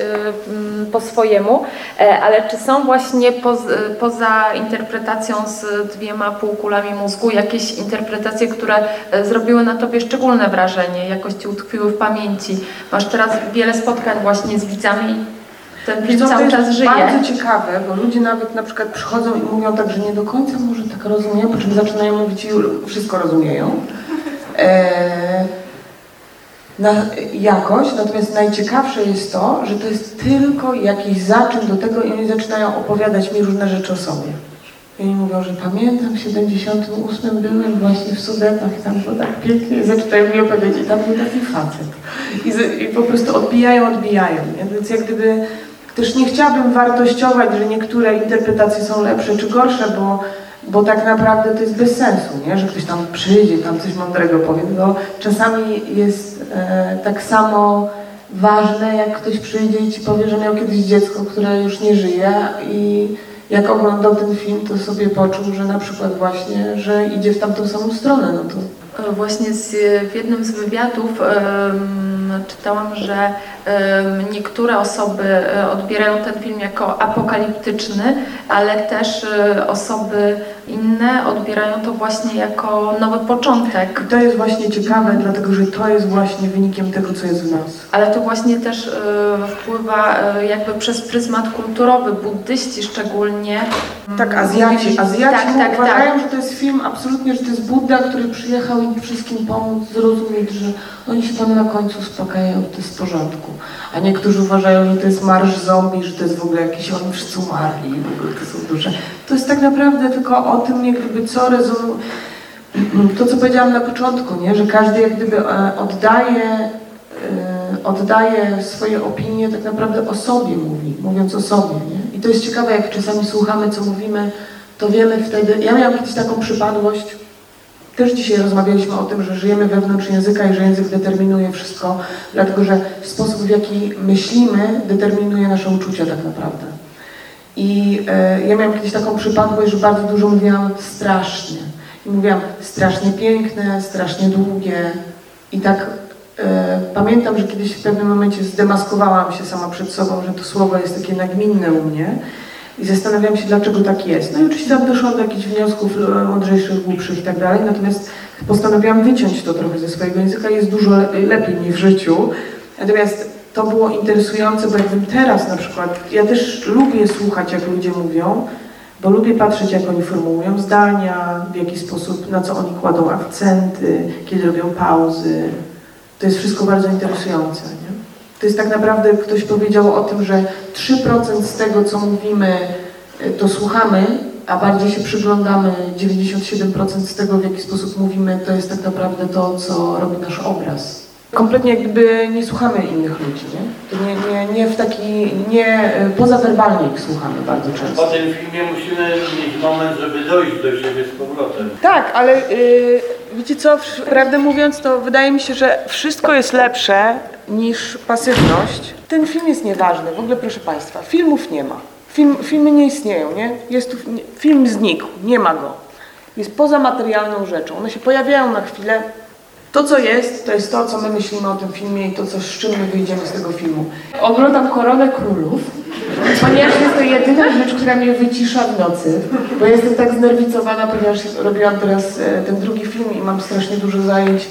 po swojemu, ale czy są właśnie poz, poza interpretacją z dwiema półkulami mózgu jakieś interpretacje, które zrobiły na tobie szczególne wrażenie, jakoś ci utkwiły w pamięci? Masz teraz wiele spotkań właśnie z widzami. Ten film cały jest czas żyje. bardzo ciekawe, bo ludzie nawet na przykład przychodzą i mówią tak, że nie do końca może tak rozumieją, po czym zaczynają mówić i wszystko rozumieją. E, na jakość, natomiast najciekawsze jest to, że to jest tylko jakiś zaczyn do tego i oni zaczynają opowiadać mi różne rzeczy o sobie. I oni mówią, że pamiętam w 78 byłem właśnie w Sudetach i tam było tak pięknie i zaczynają mi opowiadać i tam był taki facet. I, z, i po prostu odbijają, odbijają. Więc jak gdyby też nie chciałabym wartościować, że niektóre interpretacje są lepsze czy gorsze, bo, bo tak naprawdę to jest bez sensu, nie? że ktoś tam przyjdzie, tam coś mądrego powie. Bo czasami jest e, tak samo ważne, jak ktoś przyjdzie i ci powie, że miał kiedyś dziecko, które już nie żyje i jak oglądał ten film, to sobie poczuł, że na przykład właśnie, że idzie w tamtą samą stronę, no to Właśnie z, w jednym z wywiadów czytałam, że niektóre osoby e, odbierają ten film jako apokaliptyczny, ale też e, osoby inne odbierają to właśnie jako nowy początek. I to jest właśnie ciekawe, dlatego że to jest właśnie wynikiem tego, co jest w nas. Ale to właśnie też e, wpływa e, jakby przez pryzmat kulturowy, buddyści szczególnie. Tak, Azjaci. Azjaci Tak, tak, uważają, tak. że to jest film absolutnie, że to jest Buddha, który przyjechał im wszystkim pomóc zrozumieć, że oni się tam na końcu uspokajają, to jest w porządku. A niektórzy uważają, że to jest marsz zombie, że to jest w ogóle jakiś, oni wszyscy umarli i w ogóle to są duże. To jest tak naprawdę tylko o tym, jak gdyby co rezonuje. To, co powiedziałam na początku, nie? że każdy jak gdyby e, oddaje, e, oddaje swoje opinie, tak naprawdę o sobie mówi, mówiąc o sobie. Nie? I to jest ciekawe, jak czasami słuchamy, co mówimy, to wiemy wtedy. Ja miałam kiedyś taką przypadłość, też dzisiaj rozmawialiśmy o tym, że żyjemy wewnątrz języka i że język determinuje wszystko, dlatego że sposób, w jaki myślimy, determinuje nasze uczucia tak naprawdę. I e, ja miałam kiedyś taką przypadłość, że bardzo dużo mówiłam strasznie. I mówiłam strasznie piękne, strasznie długie. I tak e, pamiętam, że kiedyś w pewnym momencie zdemaskowałam się sama przed sobą, że to słowo jest takie nagminne u mnie. I zastanawiałam się, dlaczego tak jest. No i oczywiście tam doszłam do jakichś wniosków e, mądrzejszych, głupszych i tak dalej, natomiast postanowiłam wyciąć to trochę ze swojego języka. Jest dużo le lepiej mi w życiu. Natomiast to było interesujące, bo jakbym teraz na przykład, ja też lubię słuchać, jak ludzie mówią, bo lubię patrzeć, jak oni formułują zdania, w jaki sposób, na co oni kładą akcenty, kiedy robią pauzy. To jest wszystko bardzo interesujące. Nie? To jest tak naprawdę, ktoś powiedział o tym, że 3% z tego, co mówimy, to słuchamy, a bardziej się przyglądamy, 97% z tego, w jaki sposób mówimy, to jest tak naprawdę to, co robi nasz obraz. Kompletnie jakby nie słuchamy innych ludzi, nie? Nie, nie, nie w taki, nie, y, pozawerbalnie ich słuchamy bardzo Po często. tym filmie musimy mieć moment, żeby dojść do siebie z powrotem. Tak, ale y, wiecie co, prawdę mówiąc, to wydaje mi się, że wszystko jest lepsze niż pasywność. Ten film jest nieważny, w ogóle proszę Państwa, filmów nie ma. Film, filmy nie istnieją, nie? Jest tu, film znikł, nie ma go. Jest pozamaterialną rzeczą. One się pojawiają na chwilę. To, co jest, to jest to, co my myślimy o tym filmie i to, co, z czym my wyjdziemy z tego filmu. Oglądam Koronę Królów, ponieważ jest to jedyna rzecz, która mnie wycisza w nocy, bo jestem tak znerwicowana, ponieważ robiłam teraz e, ten drugi film i mam strasznie dużo zajęć.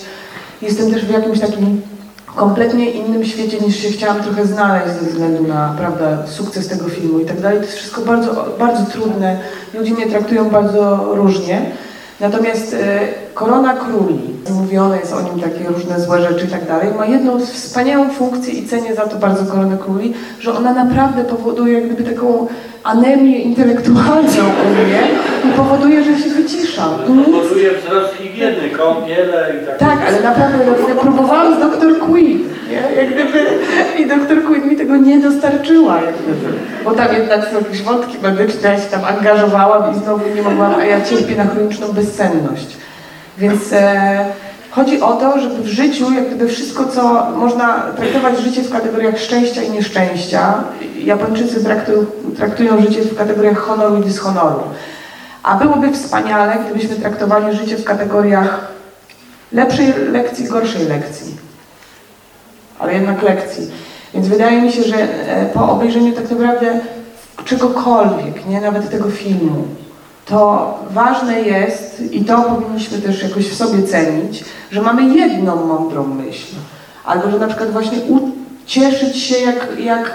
Jestem też w jakimś takim kompletnie innym świecie niż się chciałam trochę znaleźć ze względu na prawda, sukces tego filmu i tak dalej. To jest wszystko bardzo, bardzo trudne. Ludzie mnie traktują bardzo różnie. Natomiast e, Korona Króli, mówione jest o nim takie różne złe rzeczy i tak dalej, ma jedną wspaniałą funkcję i cenię za to bardzo Koronę Króli, że ona naprawdę powoduje jak gdyby taką anemię intelektualną u mnie i powoduje, że się wycisza. Nic Powoduje wzrost higieny, kąpiele i tak tak, ale naprawdę ja próbowałam z doktor Queen, nie? Jak gdyby, i doktor Queen mi tego nie dostarczyła, jak gdyby. Bo tam jednak są jakieś wątki medyczne, ja się tam angażowałam i znowu nie mogłam, a ja cierpię na chroniczną bezsenność. Więc e, chodzi o to, żeby w życiu, jak gdyby wszystko, co można traktować życie w kategoriach szczęścia i nieszczęścia. Japończycy traktują, traktują życie w kategoriach honoru i dyshonoru. A byłoby wspaniale, gdybyśmy traktowali życie w kategoriach lepszej lekcji, gorszej lekcji. Ale jednak lekcji. Więc wydaje mi się, że e, po obejrzeniu tak naprawdę czegokolwiek, nie nawet tego filmu, to ważne jest, i to powinniśmy też jakoś w sobie cenić, że mamy jedną mądrą myśl. Albo że na przykład właśnie u- cieszyć się, jak, jak,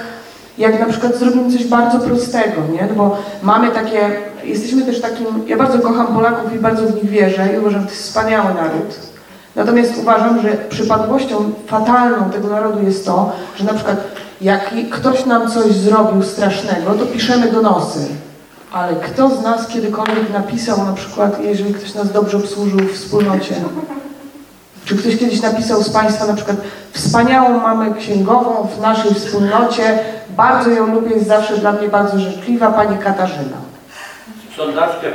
jak na przykład zrobimy coś bardzo prostego, nie? No bo mamy takie, jesteśmy też takim, ja bardzo kocham Polaków i bardzo w nich wierzę i uważam, że to jest wspaniały naród. Natomiast uważam, że przypadłością fatalną tego narodu jest to, że na przykład jak ktoś nam coś zrobił strasznego, to piszemy donosy. Ale kto z nas kiedykolwiek napisał na przykład, jeżeli ktoś nas dobrze obsłużył w wspólnocie, czy ktoś kiedyś napisał z Państwa na przykład wspaniałą mamy księgową w naszej wspólnocie, bardzo ją lubię, jest zawsze dla mnie bardzo życzliwa, Pani Katarzyna. Sondażkę.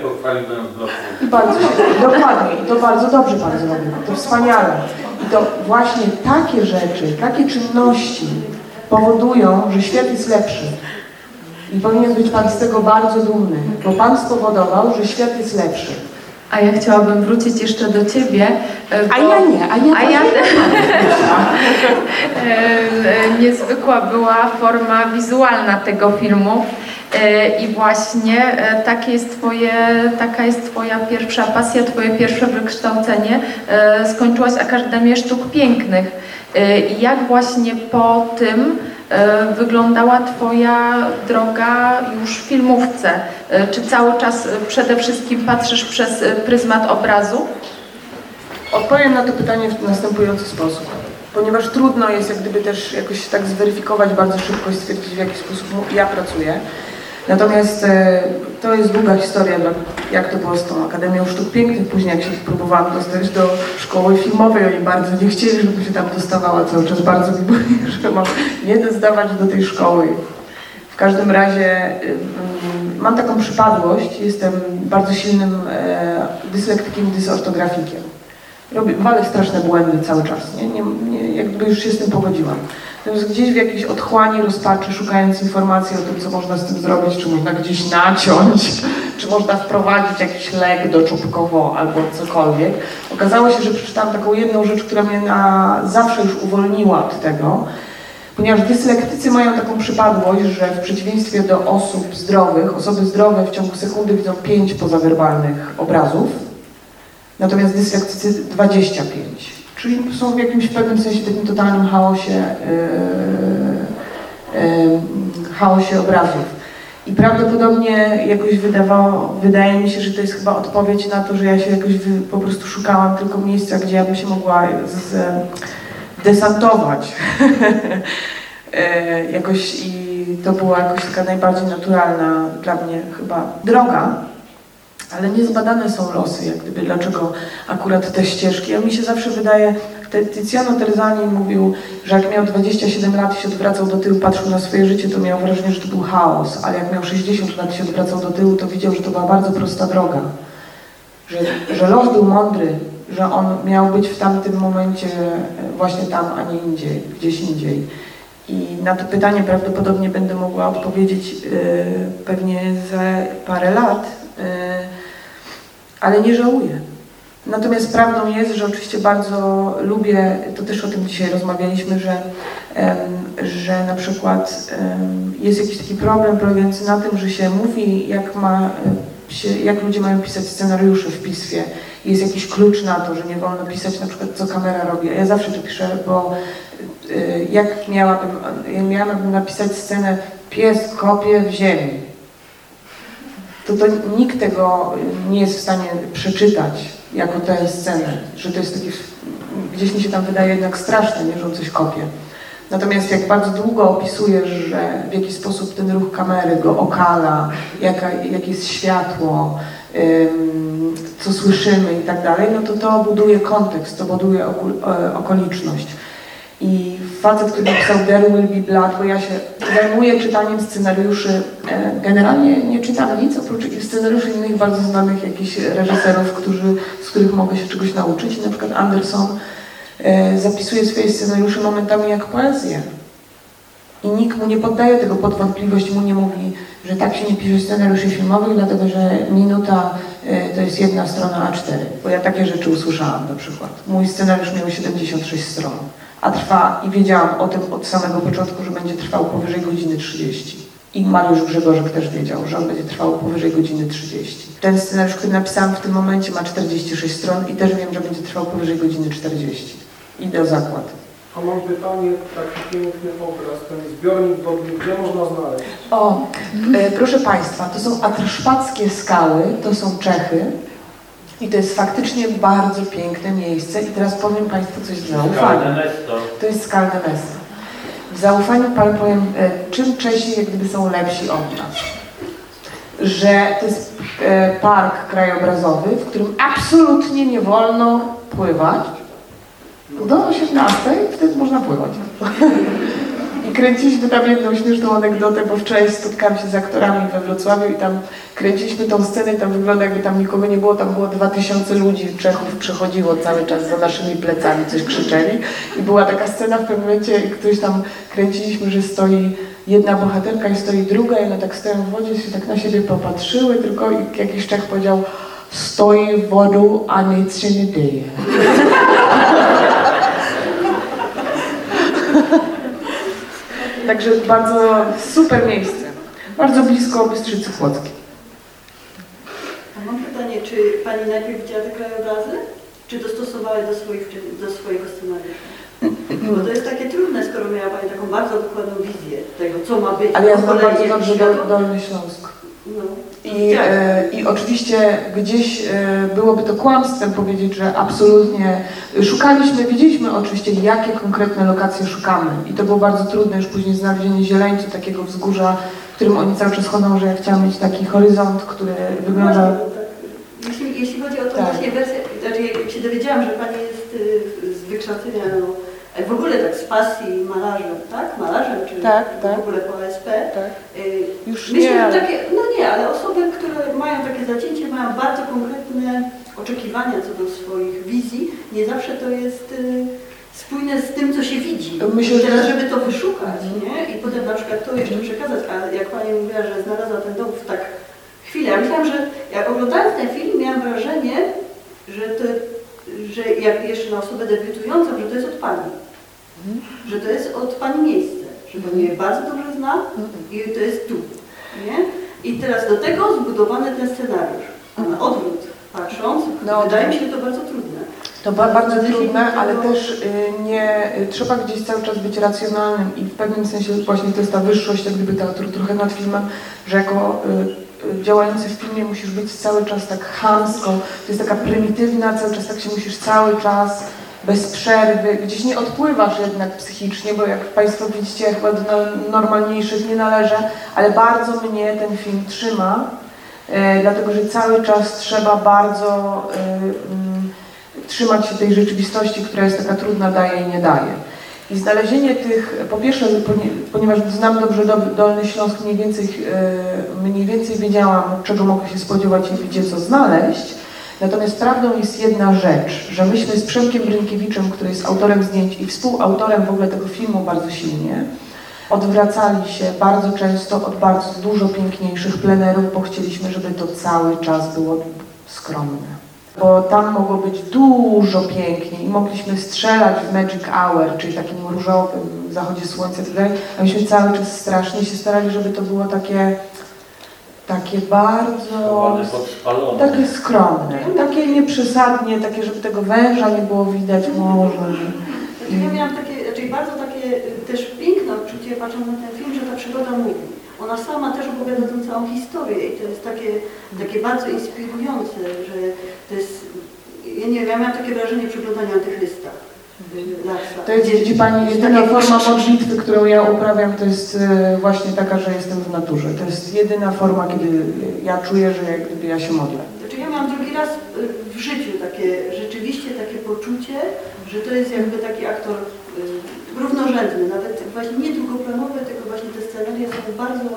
I bardzo dokładnie, i to bardzo dobrze Pan zrobił, to wspaniale. I to właśnie takie rzeczy, takie czynności powodują, że świat jest lepszy. I powinien być Pan z tego bardzo dumny, bo Pan spowodował, że świat jest lepszy. A ja chciałabym wrócić jeszcze do Ciebie. e, A bo- ja nie, a ja, A ja E, niezwykła była forma wizualna tego filmu. E, I właśnie takie jest twoje, taka jest Twoja pierwsza pasja, Twoje pierwsze wykształcenie. Skończyłaś Akademię Sztuk Pięknych. Jak właśnie po tym wyglądała Twoja droga już w filmówce? E, Czy cały czas e, przede wszystkim patrzysz przez e, pryzmat obrazu? Odpowiem na to pytanie w następujący sposób. Ponieważ trudno jest jak gdyby też jakoś tak zweryfikować bardzo szybko i stwierdzić w jaki sposób ja pracuję. Natomiast e, to jest długa historia, jak to było z tą Akademią Sztuk Pięknych. Później jak się próbowałam dostać do szkoły filmowej, oni bardzo nie chcieli, żebym się tam dostawała cały czas. Bardzo mi było, że mam nie zdawać do tej szkoły. W każdym razie y, mm, mam taką przypadłość, jestem bardzo silnym e, dyslektykiem dysortografikiem. Robię, walę straszne błędy cały czas, nie? Nie, nie, jakby już się z tym pogodziłam. Natomiast gdzieś w jakiejś otchłani, rozpaczy, szukając informacji o tym, co można z tym zrobić, czy można gdzieś naciąć, czy można wprowadzić jakiś lek doczubkowo albo cokolwiek, okazało się, że przeczytałam taką jedną rzecz, która mnie na zawsze już uwolniła od tego, ponieważ dyslektycy mają taką przypadłość, że w przeciwieństwie do osób zdrowych, osoby zdrowe w ciągu sekundy widzą pięć pozawerbalnych obrazów, natomiast dyslektycy 25. Czyli są w jakimś pewnym sensie takim totalnym chaosie, yy, yy, chaosie obrazów. I prawdopodobnie jakoś wydawało, wydaje mi się, że to jest chyba odpowiedź na to, że ja się jakoś wy, po prostu szukałam tylko miejsca, gdzie ja bym się mogła z, desantować. E, jakoś i to była jakoś taka najbardziej naturalna dla mnie chyba droga, ale niezbadane są losy, jak gdyby, dlaczego akurat te ścieżki. A mi się zawsze wydaje, te- Tiziano Terzani mówił, że jak miał 27 lat i się odwracał do tyłu, patrzył na swoje życie, to miał wrażenie, że to był chaos, ale jak miał 60 lat i się odwracał do tyłu, to widział, że to była bardzo prosta droga. Że, że los był mądry, że on miał być w tamtym momencie e, właśnie tam, a nie indziej, gdzieś indziej. I na to pytanie prawdopodobnie będę mogła odpowiedzieć e, pewnie za parę lat, e, ale nie żałuję. Natomiast prawdą jest, że oczywiście bardzo lubię, to też o tym dzisiaj rozmawialiśmy, że, że na przykład jest jakiś taki problem polegający na tym, że się mówi, jak, ma, jak ludzie mają pisać scenariusze w pismie. Jest jakiś klucz na to, że nie wolno pisać na przykład, co kamera robi. Ja zawsze to piszę, bo y, jak miałabym, miałabym napisać scenę pies kopie w ziemi, to, to nikt tego nie jest w stanie przeczytać jako tę scenę, że to jest takie, gdzieś mi się tam wydaje jednak straszne, nie, że on coś kopie. Natomiast jak bardzo długo opisujesz, że w jaki sposób ten ruch kamery go okala, jaka, jakie jest światło, ym, co słyszymy i tak dalej, no to to buduje kontekst, to buduje e, okoliczność. I facet, który napisał There Will Be Blood, bo ja się zajmuję czytaniem scenariuszy, e, generalnie nie czytam nic oprócz scenariuszy innych bardzo znanych jakichś reżyserów, którzy, z których mogę się czegoś nauczyć. Na przykład Anderson e, zapisuje swoje scenariusze momentami jak poezję. I nikt mu nie poddaje tego pod wątpliwość, mu nie mówi, że tak się nie pisze scenariuszy filmowych, dlatego że minuta e, to jest jedna strona A4. Bo ja takie rzeczy usłyszałam na przykład. Mój scenariusz miał 76 stron, a trwa, i wiedziałam o tym od samego początku, że będzie trwał powyżej godziny 30. I Mariusz Grzegorzek też wiedział, że on będzie trwał powyżej godziny 30. Ten scenariusz, który napisałam w tym momencie ma 46 stron i też wiem, że będzie trwał powyżej godziny 40. Idę o zakład. A mam pytanie, taki piękny obraz, ten zbiornik wodny, gdzie można znaleźć? O, e, proszę Państwa, to są atrszpackie skały, to są Czechy i to jest faktycznie bardzo piękne miejsce i teraz powiem Państwu coś z Skalne zaufania. mesto. To jest skalne miasto. W zaufaniu Panu powiem, e, czym Czesi jak gdyby są lepsi od nas. Że to jest e, park krajobrazowy, w którym absolutnie nie wolno pływać. Do 18, wtedy można pływać. I kręciliśmy tam jedną śmieszną anegdotę, bo wczoraj spotkałam się z aktorami we Wrocławiu i tam kręciliśmy tą scenę i tam wygląda jakby tam nikogo nie było, tam było 2000 ludzi, Czechów przechodziło cały czas za naszymi plecami, coś krzyczeli i była taka scena w pewnym momencie, ktoś tam kręciliśmy, że stoi jedna bohaterka i stoi druga i one tak stoją w wodzie, się tak na siebie popatrzyły, tylko jakiś Czech powiedział stoi w wodu, a nic się nie dzieje. Także bardzo super miejsce. Bardzo blisko Bystrzycy Płockiej. Mam pytanie, czy Pani najpierw widziała te krajobrazy? Czy dostosowała je do, swoich, do swojego scenariusza? Bo to jest takie trudne, skoro miała Pani taką bardzo dokładną wizję tego, co ma być. Ale ja znam bardzo dobrze Dolny Śląsk. No. I, e, I oczywiście gdzieś e, byłoby to kłamstwem powiedzieć, że absolutnie szukaliśmy, wiedzieliśmy oczywiście jakie konkretne lokacje szukamy i to było bardzo trudne już później znalezienie zieleńcu, takiego wzgórza, w którym oni cały czas chodzą, że ja chciałam mieć taki horyzont, który wygląda... Tak. Jeśli, jeśli chodzi o tą Tak. właśnie wersję, znaczy jak się dowiedziałam, że Pani jest y, z wykształcenia, no, w ogóle tak z pasji malarzem, tak? Malarzem, czy Tak, tak. w ogóle po ASP. Tak. y, Już Myślę, nie, że ale... takie, no nie, ale osoby, które mają takie zacięcie, mają bardzo konkretne oczekiwania co do swoich wizji. Nie zawsze to jest y, spójne z tym, co się widzi. Myślę, teraz, że- żeby to wyszukać, nie? I potem na przykład to jeszcze przekazać. A jak Pani mówiła, że znalazła ten dom w tak chwilę. Ja myślałam, że jak oglądając ten film, miałam wrażenie, że to, że jak jeszcze na osobę debiutującą, że to jest od Pani. Że to jest od Pani miejsce. Że Pani je bardzo dobrze zna i to jest tu. Nie? I teraz do tego zbudowany ten scenariusz. A na odwrót patrząc, Na wydaje mi odwrót. się to bardzo trudne. To ba- bardzo trudne, ale też y, nie y, trzeba gdzieś cały czas być racjonalnym i w pewnym sensie właśnie to jest ta wyższość jak gdyby teatru trochę nad filmem, że jako y, działający w filmie musisz być cały czas tak chamsko, to jest taka prymitywna, cały czas tak się musisz cały czas bez przerwy, gdzieś nie odpływasz jednak psychicznie, bo jak Państwo widzicie, chyba do no- normalniejszych nie należę, ale bardzo mnie ten film trzyma, e, dlatego że cały czas trzeba bardzo e, mm, trzymać się tej rzeczywistości, która jest taka trudna, daje i nie daje. I znalezienie tych, po pierwsze, ponie- ponieważ znam dobrze Dol- Dolny Śląsk, mniej więcej, e, mniej więcej wiedziałam, czego mogę się spodziewać i gdzie co znaleźć. Natomiast prawdą jest jedna rzecz, że myśmy z Przemkiem Rynkiewiczem, który jest autorem zdjęć i współautorem w ogóle tego filmu bardzo silnie, odwracali się bardzo często od bardzo dużo piękniejszych plenerów, bo chcieliśmy, żeby to cały czas było skromne. Bo tam mogło być dużo piękniej i mogliśmy strzelać w Magic Hour, czyli takim różowym zachodzie słońca i dalej, a myśmy cały czas strasznie się starali, żeby to było takie, takie bardzo... Takie skromne, takie nieprzesadnie, takie, żeby tego węża nie było widać może. Znaczy ja miałam takie, znaczy bardzo takie też piękne odczucie patrząc na ten film, że ta przygoda mówi. Ona sama też opowiada tę całą historię i to jest takie, takie bardzo inspirujące, że to jest, ja nie wiem, ja miałam takie wrażenie przyglądania Antychrysta. To jest, widzi Pani, jedyna forma modlitwy, którą ja uprawiam, to jest e, właśnie taka, że jestem w naturze. To jest jedyna forma, kiedy ja czuję, że jak gdyby ja się modlę. Znaczy ja miałam drugi raz y, w życiu takie, rzeczywiście takie poczucie, że to jest jakby taki aktor y, równorzędny, nawet właśnie nie długoplanowy, tylko właśnie te sceneria są bardzo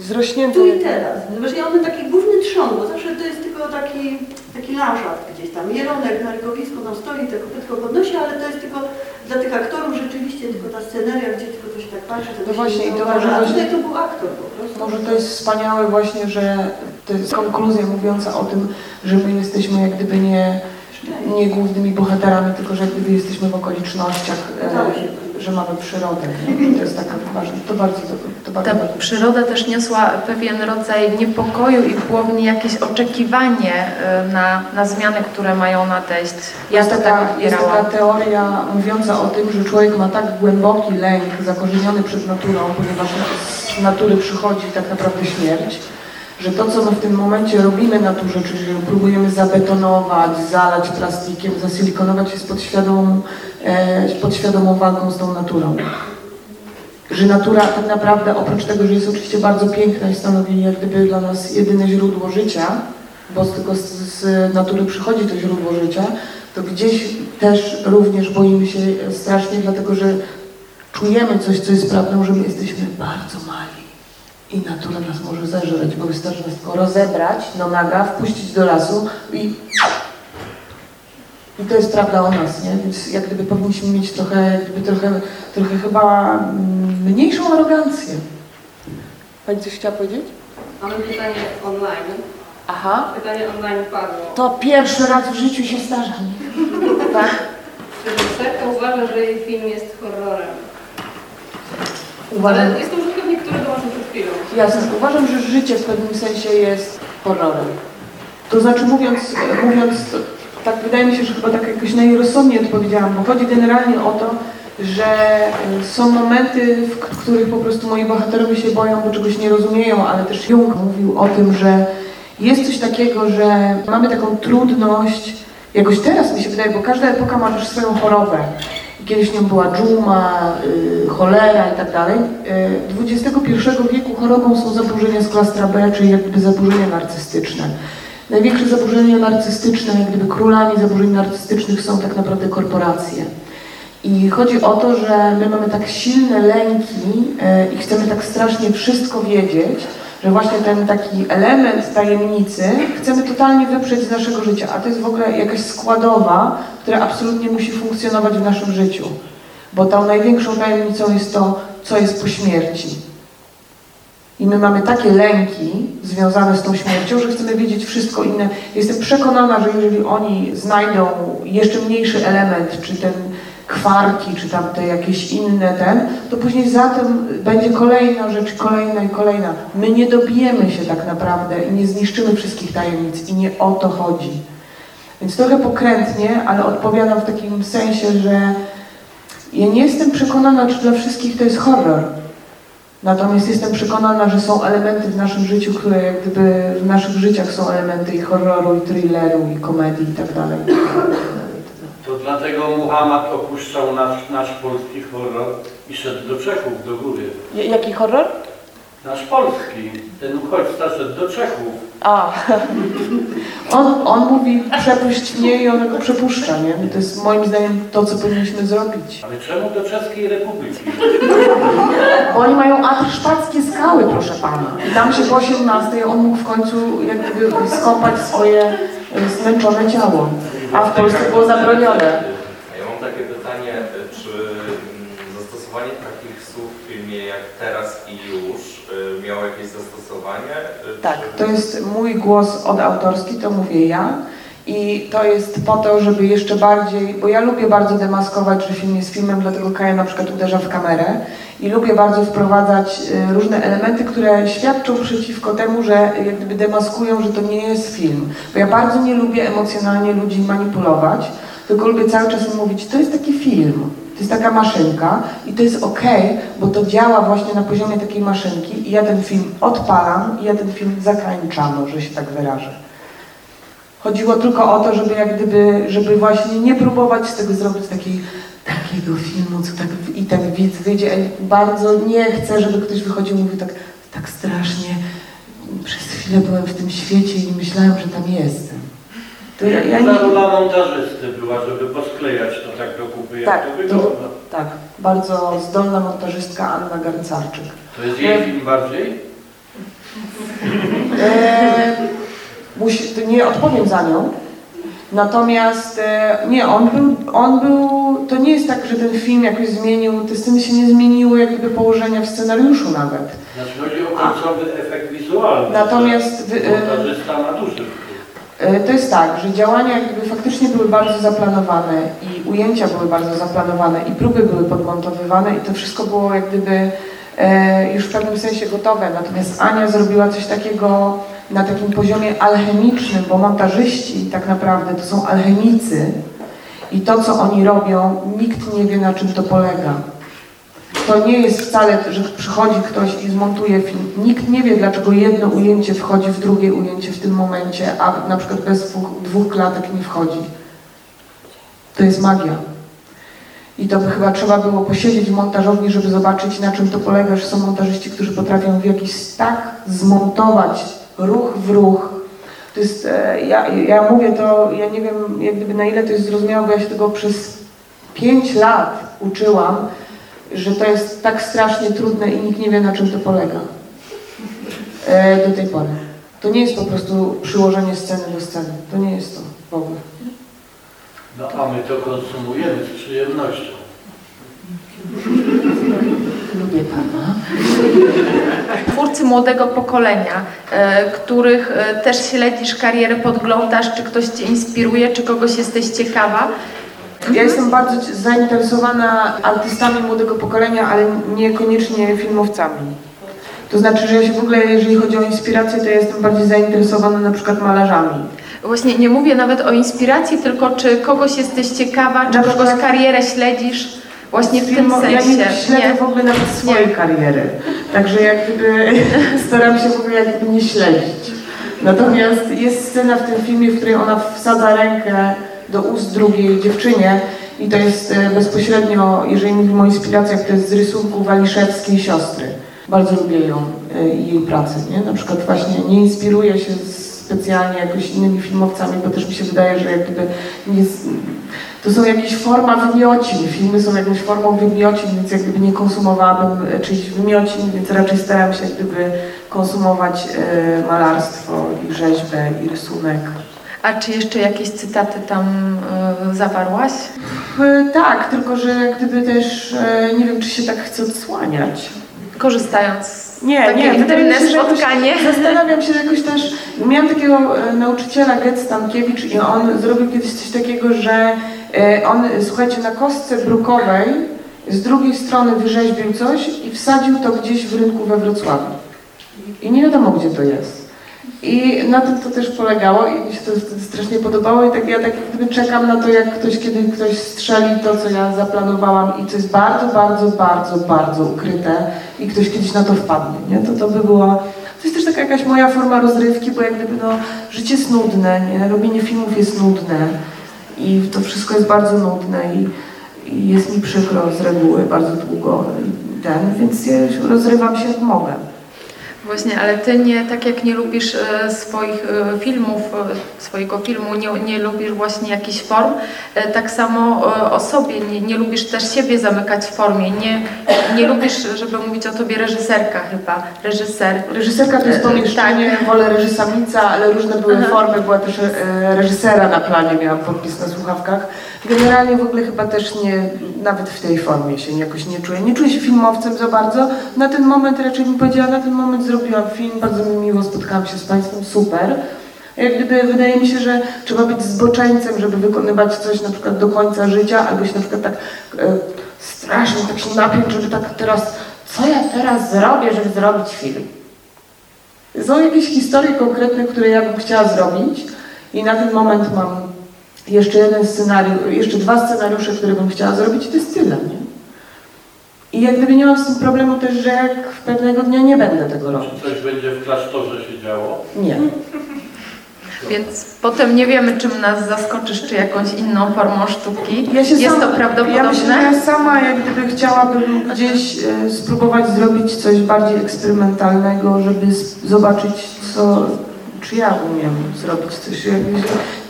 Zrośnięte. tu i teraz. Właśnie on taki główny trzon, bo zawsze to jest tylko taki, taki landschaft gdzieś tam. Jelonek na rykowisku tam stoi, te kopytko podnosi, ale to jest tylko dla tych aktorów rzeczywiście tylko ta sceneria, gdzie tylko to się tak patrzy. To No właśnie, nie i to może A tutaj to był aktor po prostu. Może to jest wspaniałe właśnie, że to jest konkluzja mówiąca o tym, że my jesteśmy jak gdyby nie, nie głównymi bohaterami, tylko że jak gdyby jesteśmy w okolicznościach, e, że mamy przyrodę. Nie? To jest taka ważna, to bardzo, to bardzo Ta ważne. przyroda też niosła pewien rodzaj niepokoju i niej jakieś oczekiwanie y, na, na zmiany, które mają nadejść. Ja jest to taka, tak jest taka teoria mówiąca o tym, że człowiek ma tak głęboki lęk zakorzeniony przed naturą, ponieważ z natury przychodzi tak naprawdę śmierć, że to, co my w tym momencie robimy naturze, czyli próbujemy zabetonować, zalać plastikiem, zasilikonować, jest podświadomą, e, podświadomą walką z tą naturą. Że natura tak naprawdę, oprócz tego, że jest oczywiście bardzo piękna i stanowi jak gdyby dla nas jedyne źródło życia, bo tylko z, z natury przychodzi to źródło życia, to gdzieś też również boimy się strasznie, dlatego że czujemy coś, co jest prawdą, że my jesteśmy bardzo mali i natura nas może zeżreć, bo wystarczy nas tylko rozebrać do naga, wpuścić do lasu i i to jest prawda o nas, nie? Więc jak gdyby powinniśmy mieć trochę, jak gdyby trochę, trochę chyba mniejszą arogancję. Pani coś chciała powiedzieć? Mamy pytanie online. Aha. Pytanie online padło. To pierwszy raz w życiu się zdarza. Tak? Czy reżyserka uważa, że jej film jest horrorem? Uważam, Ale jest to użytkownik, który dołączył przed chwilą. jasne, uważam, że życie w pewnym sensie jest horrorem. To znaczy mówiąc, mówiąc tak wydaje mi się, że chyba tak jakoś najrozsądniej odpowiedziałam, bo chodzi generalnie o to, że y, są momenty, w których po prostu moi bohaterowie się boją, bo czegoś nie rozumieją, ale też Jung mówił o tym, że jest coś takiego, że mamy taką trudność, jakoś teraz mi się wydaje, bo każda epoka ma też swoją chorobę. Kiedyś nią była dżuma, y, cholera i tak dalej. Y, XXI wieku chorobą są zaburzenia z klastra B, czyli jakby zaburzenia narcystyczne. Największe zaburzenia narcystyczne, jak gdyby królami zaburzeń narcystycznych są tak naprawdę korporacje. I chodzi o to, że my mamy tak silne lęki e, i chcemy tak strasznie wszystko wiedzieć, że właśnie ten taki element tajemnicy chcemy totalnie wyprzeć z naszego życia, a to jest w ogóle jakaś składowa, która absolutnie musi funkcjonować w naszym życiu. Bo tą największą tajemnicą jest to, co jest po śmierci. I my mamy takie lęki związane z tą śmiercią, że chcemy wiedzieć wszystko inne. Jestem przekonana, że jeżeli oni znajdą jeszcze mniejszy element, czy ten kwarki, czy tam te jakieś inne ten, to później za tym będzie kolejna rzecz, kolejna i kolejna. My nie dobijemy się tak naprawdę i nie zniszczymy wszystkich tajemnic i nie o to chodzi. Więc trochę pokrętnie, ale odpowiadam w takim sensie, że ja nie jestem przekonana, czy dla wszystkich to jest horror. Natomiast jestem przekonana, że są elementy w naszym życiu, które jak gdyby w naszych życiach są elementy i horroru, i thrilleru, i komedii i tak dalej. Dlatego Muhammad opuszczał nasz, nasz polski horror i szedł do Czechów, do góry. J- Jaki horror? Nasz polski, ten uchodźca szedł do Czechów. A, on, on mówi przepuść mnie i on go przepuszcza, nie? To jest moim zdaniem to, co powinniśmy zrobić. Ale czemu do Czeskiej Republiki? Bo oni mają atrszpackie skały, proszę pana. I tam się po 18 on mógł w końcu jak gdyby skopać swoje e, zmęczone ciało. A w Polsce było zabronione. A Ja mam takie pytanie, y, czy mm, zastosowanie takich słów w filmie jak teraz i już miało jakieś zastosowanie? y, Tak, to jest mój głos odautorski, to mówię ja. I to jest po to, żeby jeszcze bardziej, bo ja lubię bardzo demaskować, że film jest filmem, dlatego Kaja na przykład uderza w kamerę i lubię bardzo wprowadzać y, różne elementy, które świadczą przeciwko temu, że jak gdyby demaskują, że to nie jest film. Bo ja bardzo nie lubię emocjonalnie ludzi manipulować, tylko lubię cały czas mówić, to jest taki film, to jest taka maszynka i to jest okej, bo to działa właśnie na poziomie takiej maszynki i ja ten film odpalam i ja ten film zakańczam, że się tak wyrażę. Chodziło tylko o to, żeby jak gdyby, żeby właśnie nie próbować z tego zrobić takiego filmu, co tak i tak widz wyjdzie. Bardzo nie chcę, żeby ktoś wychodził i mówił tak, tak strasznie. Przez chwilę byłem w tym świecie i myślałem, że tam jestem. To ja, ja nie, rola montażysty była, żeby posklejać to tak do kupy, jak Tak, to to- wygląda. tak, bardzo zdolna montażystka Anna Garncarczyk. To jest jej film bardziej? E, musi, to nie odpowiem za nią. Natomiast e, nie, on był, on był, to nie jest tak, że ten film jakoś zmienił, te sceny się nie zmieniły, jak gdyby położenia w scenariuszu nawet. Znaczy chodzi o końcowy efekt wizualny. Natomiast e, Montażysta. E, To jest tak, że działania jak gdyby faktycznie były bardzo zaplanowane i ujęcia były bardzo zaplanowane i próby były podmontowywane i to wszystko było jak gdyby e, już w pewnym sensie gotowe. Natomiast Ania zrobiła coś takiego na takim poziomie alchemicznym, bo montażyści tak naprawdę to są alchemicy i to, co oni robią, nikt nie wie, na czym to polega. To nie jest wcale, że przychodzi ktoś i zmontuje film. Nikt nie wie, dlaczego jedno ujęcie wchodzi w drugie ujęcie w tym momencie, a na przykład bez dwóch, dwóch klatek nie wchodzi. To jest magia. I to by chyba trzeba było posiedzieć w montażowni, żeby zobaczyć, na czym to polega, że są montażyści, którzy potrafią w jakiś tak zmontować ruch w ruch. To jest, e, ja, ja mówię to, ja nie wiem jak gdyby na ile to jest zrozumiałe, bo ja się tego przez pięć lat uczyłam, że to jest tak strasznie trudne i nikt nie wie, na czym to polega. E, do tej pory. To nie jest po prostu przyłożenie sceny do sceny. To nie jest to w ogóle. No a my to konsumujemy z przyjemnością. Lubię pana. Twórcy młodego pokolenia, e, których e, też śledzisz karierę, podglądasz, czy ktoś Cię inspiruje, czy kogoś jesteś ciekawa. Ja jestem bardzo zainteresowana artystami młodego pokolenia, ale niekoniecznie filmowcami. To znaczy, że ja się w ogóle, jeżeli chodzi o inspirację, to ja jestem bardziej zainteresowana na przykład malarzami. Właśnie nie mówię nawet o inspiracji, tylko czy kogoś jesteś ciekawa, czy Na kogoś przykład- karierę śledzisz właśnie w tym sensie. Ja nie śledzę Nie. w ogóle nawet swojej kariery. Także jak gdyby staram się w ogóle jak gdyby nie śledzić. Natomiast jest scena w tym filmie, w której ona wsadza rękę do ust drugiej dziewczynie i to jest e, bezpośrednio, jeżeli mówimy o inspiracjach, to jest z rysunku Waliszewskiej siostry. Bardzo lubię ją e, i jej pracę. Nie? Na przykład właśnie nie inspiruję się specjalnie jakoś innymi filmowcami, bo też mi się wydaje, że jak gdyby nie, to są jakieś forma wymiocin. Filmy są jakąś formą wymiocin, więc jak gdyby nie konsumowałabym czyichś wymiocin, więc raczej staram się jak gdyby konsumować e, malarstwo i rzeźbę i rysunek. A czy jeszcze jakieś cytaty tam y, zawarłaś? E, tak, tylko że jak gdyby też e, nie wiem, czy się tak chcę odsłaniać. Korzystając z Nie, takie nie, intymne się, że jakoś spotkanie. Zastanawiam się jakoś też, miałam takiego e, nauczyciela Get Stankiewicz i on zrobił kiedyś coś takiego, że e, on, słuchajcie, na kostce brukowej z drugiej strony wyrzeźbił coś i wsadził to gdzieś w rynku we Wrocławiu. I nie wiadomo, gdzie to jest. I na tym to też polegało i mi się to strasznie podobało i tak ja tak gdyby czekam na to, jak ktoś, kiedy ktoś strzeli to, co ja zaplanowałam i co jest bardzo, bardzo, bardzo, bardzo ukryte i ktoś kiedyś na to wpadnie, nie? To to by było... To jest też taka jakaś moja forma rozrywki, bo jak gdyby no, życie jest nudne, nie? Robienie filmów jest nudne i to wszystko jest bardzo nudne i, i jest mi przykro z reguły bardzo długo ten, więc ja rozrywam się jak mogę. Właśnie, ale ty nie, tak jak nie lubisz e, swoich e, filmów, e, swojego filmu, nie, nie lubisz właśnie jakichś form, tak samo o sobie, nie, nie lubisz też siebie zamykać w formie, nie, nie lubisz, żeby mówić o tobie reżyserka chyba, reżyser. Reżyserka to jest pomieszczenie, wolę reżysamica, ale różne były Aha. formy, była też reżysera na planie, miałam podpis na słuchawkach. Generalnie w ogóle chyba też nie, nawet w tej formie się jakoś nie czuję. Nie czuję się filmowcem za bardzo. Na ten moment raczej bym powiedziała, na ten moment zrobiłam film, bardzo mi miło spotkałam się z Państwem, super. Jak gdyby wydaje mi się, że trzeba być zboczeńcem, żeby wykonywać coś na przykład do końca życia, albo się na przykład tak e, strasznie tak się napiąć, żeby tak teraz, co ja teraz zrobię, żeby zrobić film. Są jakieś historie konkretne, które ja bym chciała zrobić i na ten moment mam jeszcze jeden scenariusz, jeszcze dwa scenariusze, które bym chciała zrobić i to jest tyle, nie? I jak gdyby nie mam z tym problemu też, że jak pewnego dnia nie będę tego robić. Czy coś będzie w klasztorze się działo? Nie. Więc potem nie wiemy, czym nas zaskoczysz, czy jakąś inną formą sztuki. Ja się Jest sama, to prawdopodobne? Ja myślę, że ja sama jak gdyby chciałabym gdzieś e, spróbować zrobić coś bardziej eksperymentalnego, żeby zobaczyć, co, czy ja umiem zrobić coś.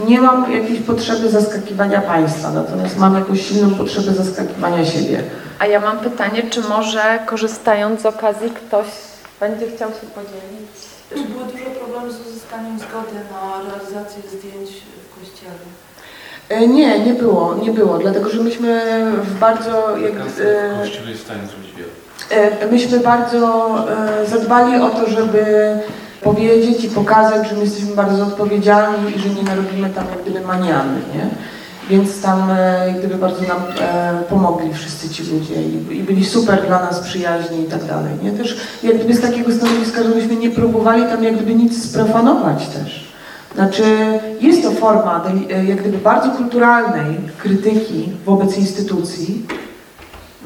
Nie mam jakiejś potrzeby zaskakiwania państwa, natomiast mam jakąś silną potrzebę zaskakiwania siebie. A ja mam pytanie, czy może korzystając z okazji ktoś będzie chciał się podzielić? Czy były duże problemy z uzyskaniem zgody na realizację zdjęć w kościele? E, Nie, nie było, nie było, dlatego że myśmy w bardzo... Jak, e, Kościół jest. E, Myśmy bardzo zadbali o to, żeby powiedzieć i pokazać, że my jesteśmy bardzo odpowiedzialni i że nie narobimy tam jak gdyby maniany, nie? Więc tam e, jak gdyby bardzo nam e, pomogli wszyscy ci ludzie i, i byli super dla nas przyjaźni i tak dalej. Nie? Też jak gdyby z takiego stanowiska, żebyśmy nie próbowali tam jak gdyby nic sprofanować też. Znaczy jest to forma e, jak gdyby bardzo kulturalnej krytyki wobec instytucji,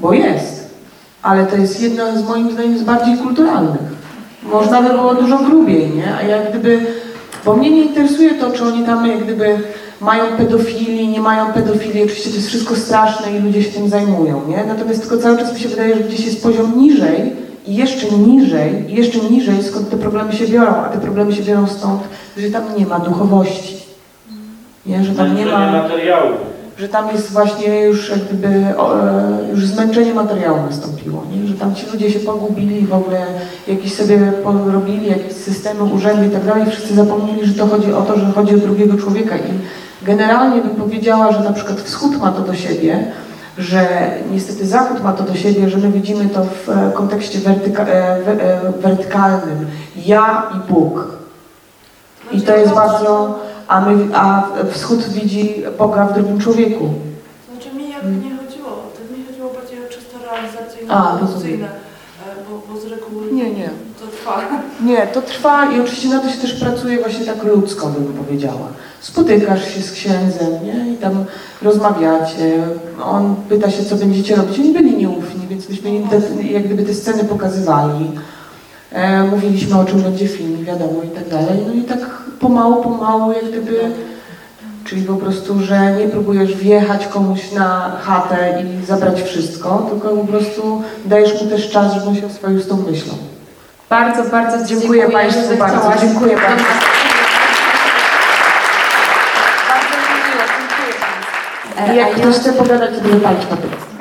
bo jest, ale to jest jedna z moim zdaniem z bardziej kulturalnych. Można by było dużo grubiej, nie? A jak gdyby, bo mnie nie interesuje to, czy oni tam jak gdyby mają pedofili, nie mają pedofili, oczywiście to jest wszystko straszne i ludzie się tym zajmują, nie? Natomiast tylko cały czas mi się wydaje, że gdzieś jest poziom niżej i jeszcze niżej, i jeszcze niżej, skąd te problemy się biorą, a te problemy się biorą stąd, że tam nie ma duchowości, nie? Że tam nie Zmęczenie ma materiału. Że tam jest właśnie już jak gdyby e, już zmęczenie materiału nastąpiło, nie? że tam ci ludzie się pogubili w ogóle, jakieś sobie porobili, jakieś systemy, urzędy i tak dalej, wszyscy zapomnieli, że to chodzi o to, że chodzi o drugiego człowieka i generalnie bym powiedziała, że na przykład wschód ma to do siebie, że niestety zachód ma to do siebie, że my widzimy to w e, kontekście wertyka, we- e, wertykalnym, ja i Bóg. I to jest bardzo, a, my, a wschód widzi Boga w drugim człowieku. Znaczy mi jakby nie chodziło to, mi chodziło bardziej o czysto realizacyjne, A, produkcyjne, e, bo, bo z reguły Nie, nie. to trwa. Nie, to trwa i oczywiście na to się też pracuje właśnie tak ludzko, bym powiedziała. Spotykasz się z księdzem, nie? I tam rozmawiacie. On pyta się, co będziecie robić. Oni byli nieufni, więc myśmy im te, jak gdyby te sceny pokazywali. E, mówiliśmy, o czym będzie film, wiadomo, i tak dalej. No i tak pomału, pomału, jak gdyby... Czyli po prostu, że nie próbujesz wjechać komuś na chatę i zabrać wszystko, tylko po prostu dajesz mu też czas, żeby on się oswoił z tą myślą. Bardzo, bardzo Dziękuję dziękuję, Państwu bardzo, dziękuję do bardzo. nas I jak ktoś chce pogadać, to wypalić papierek.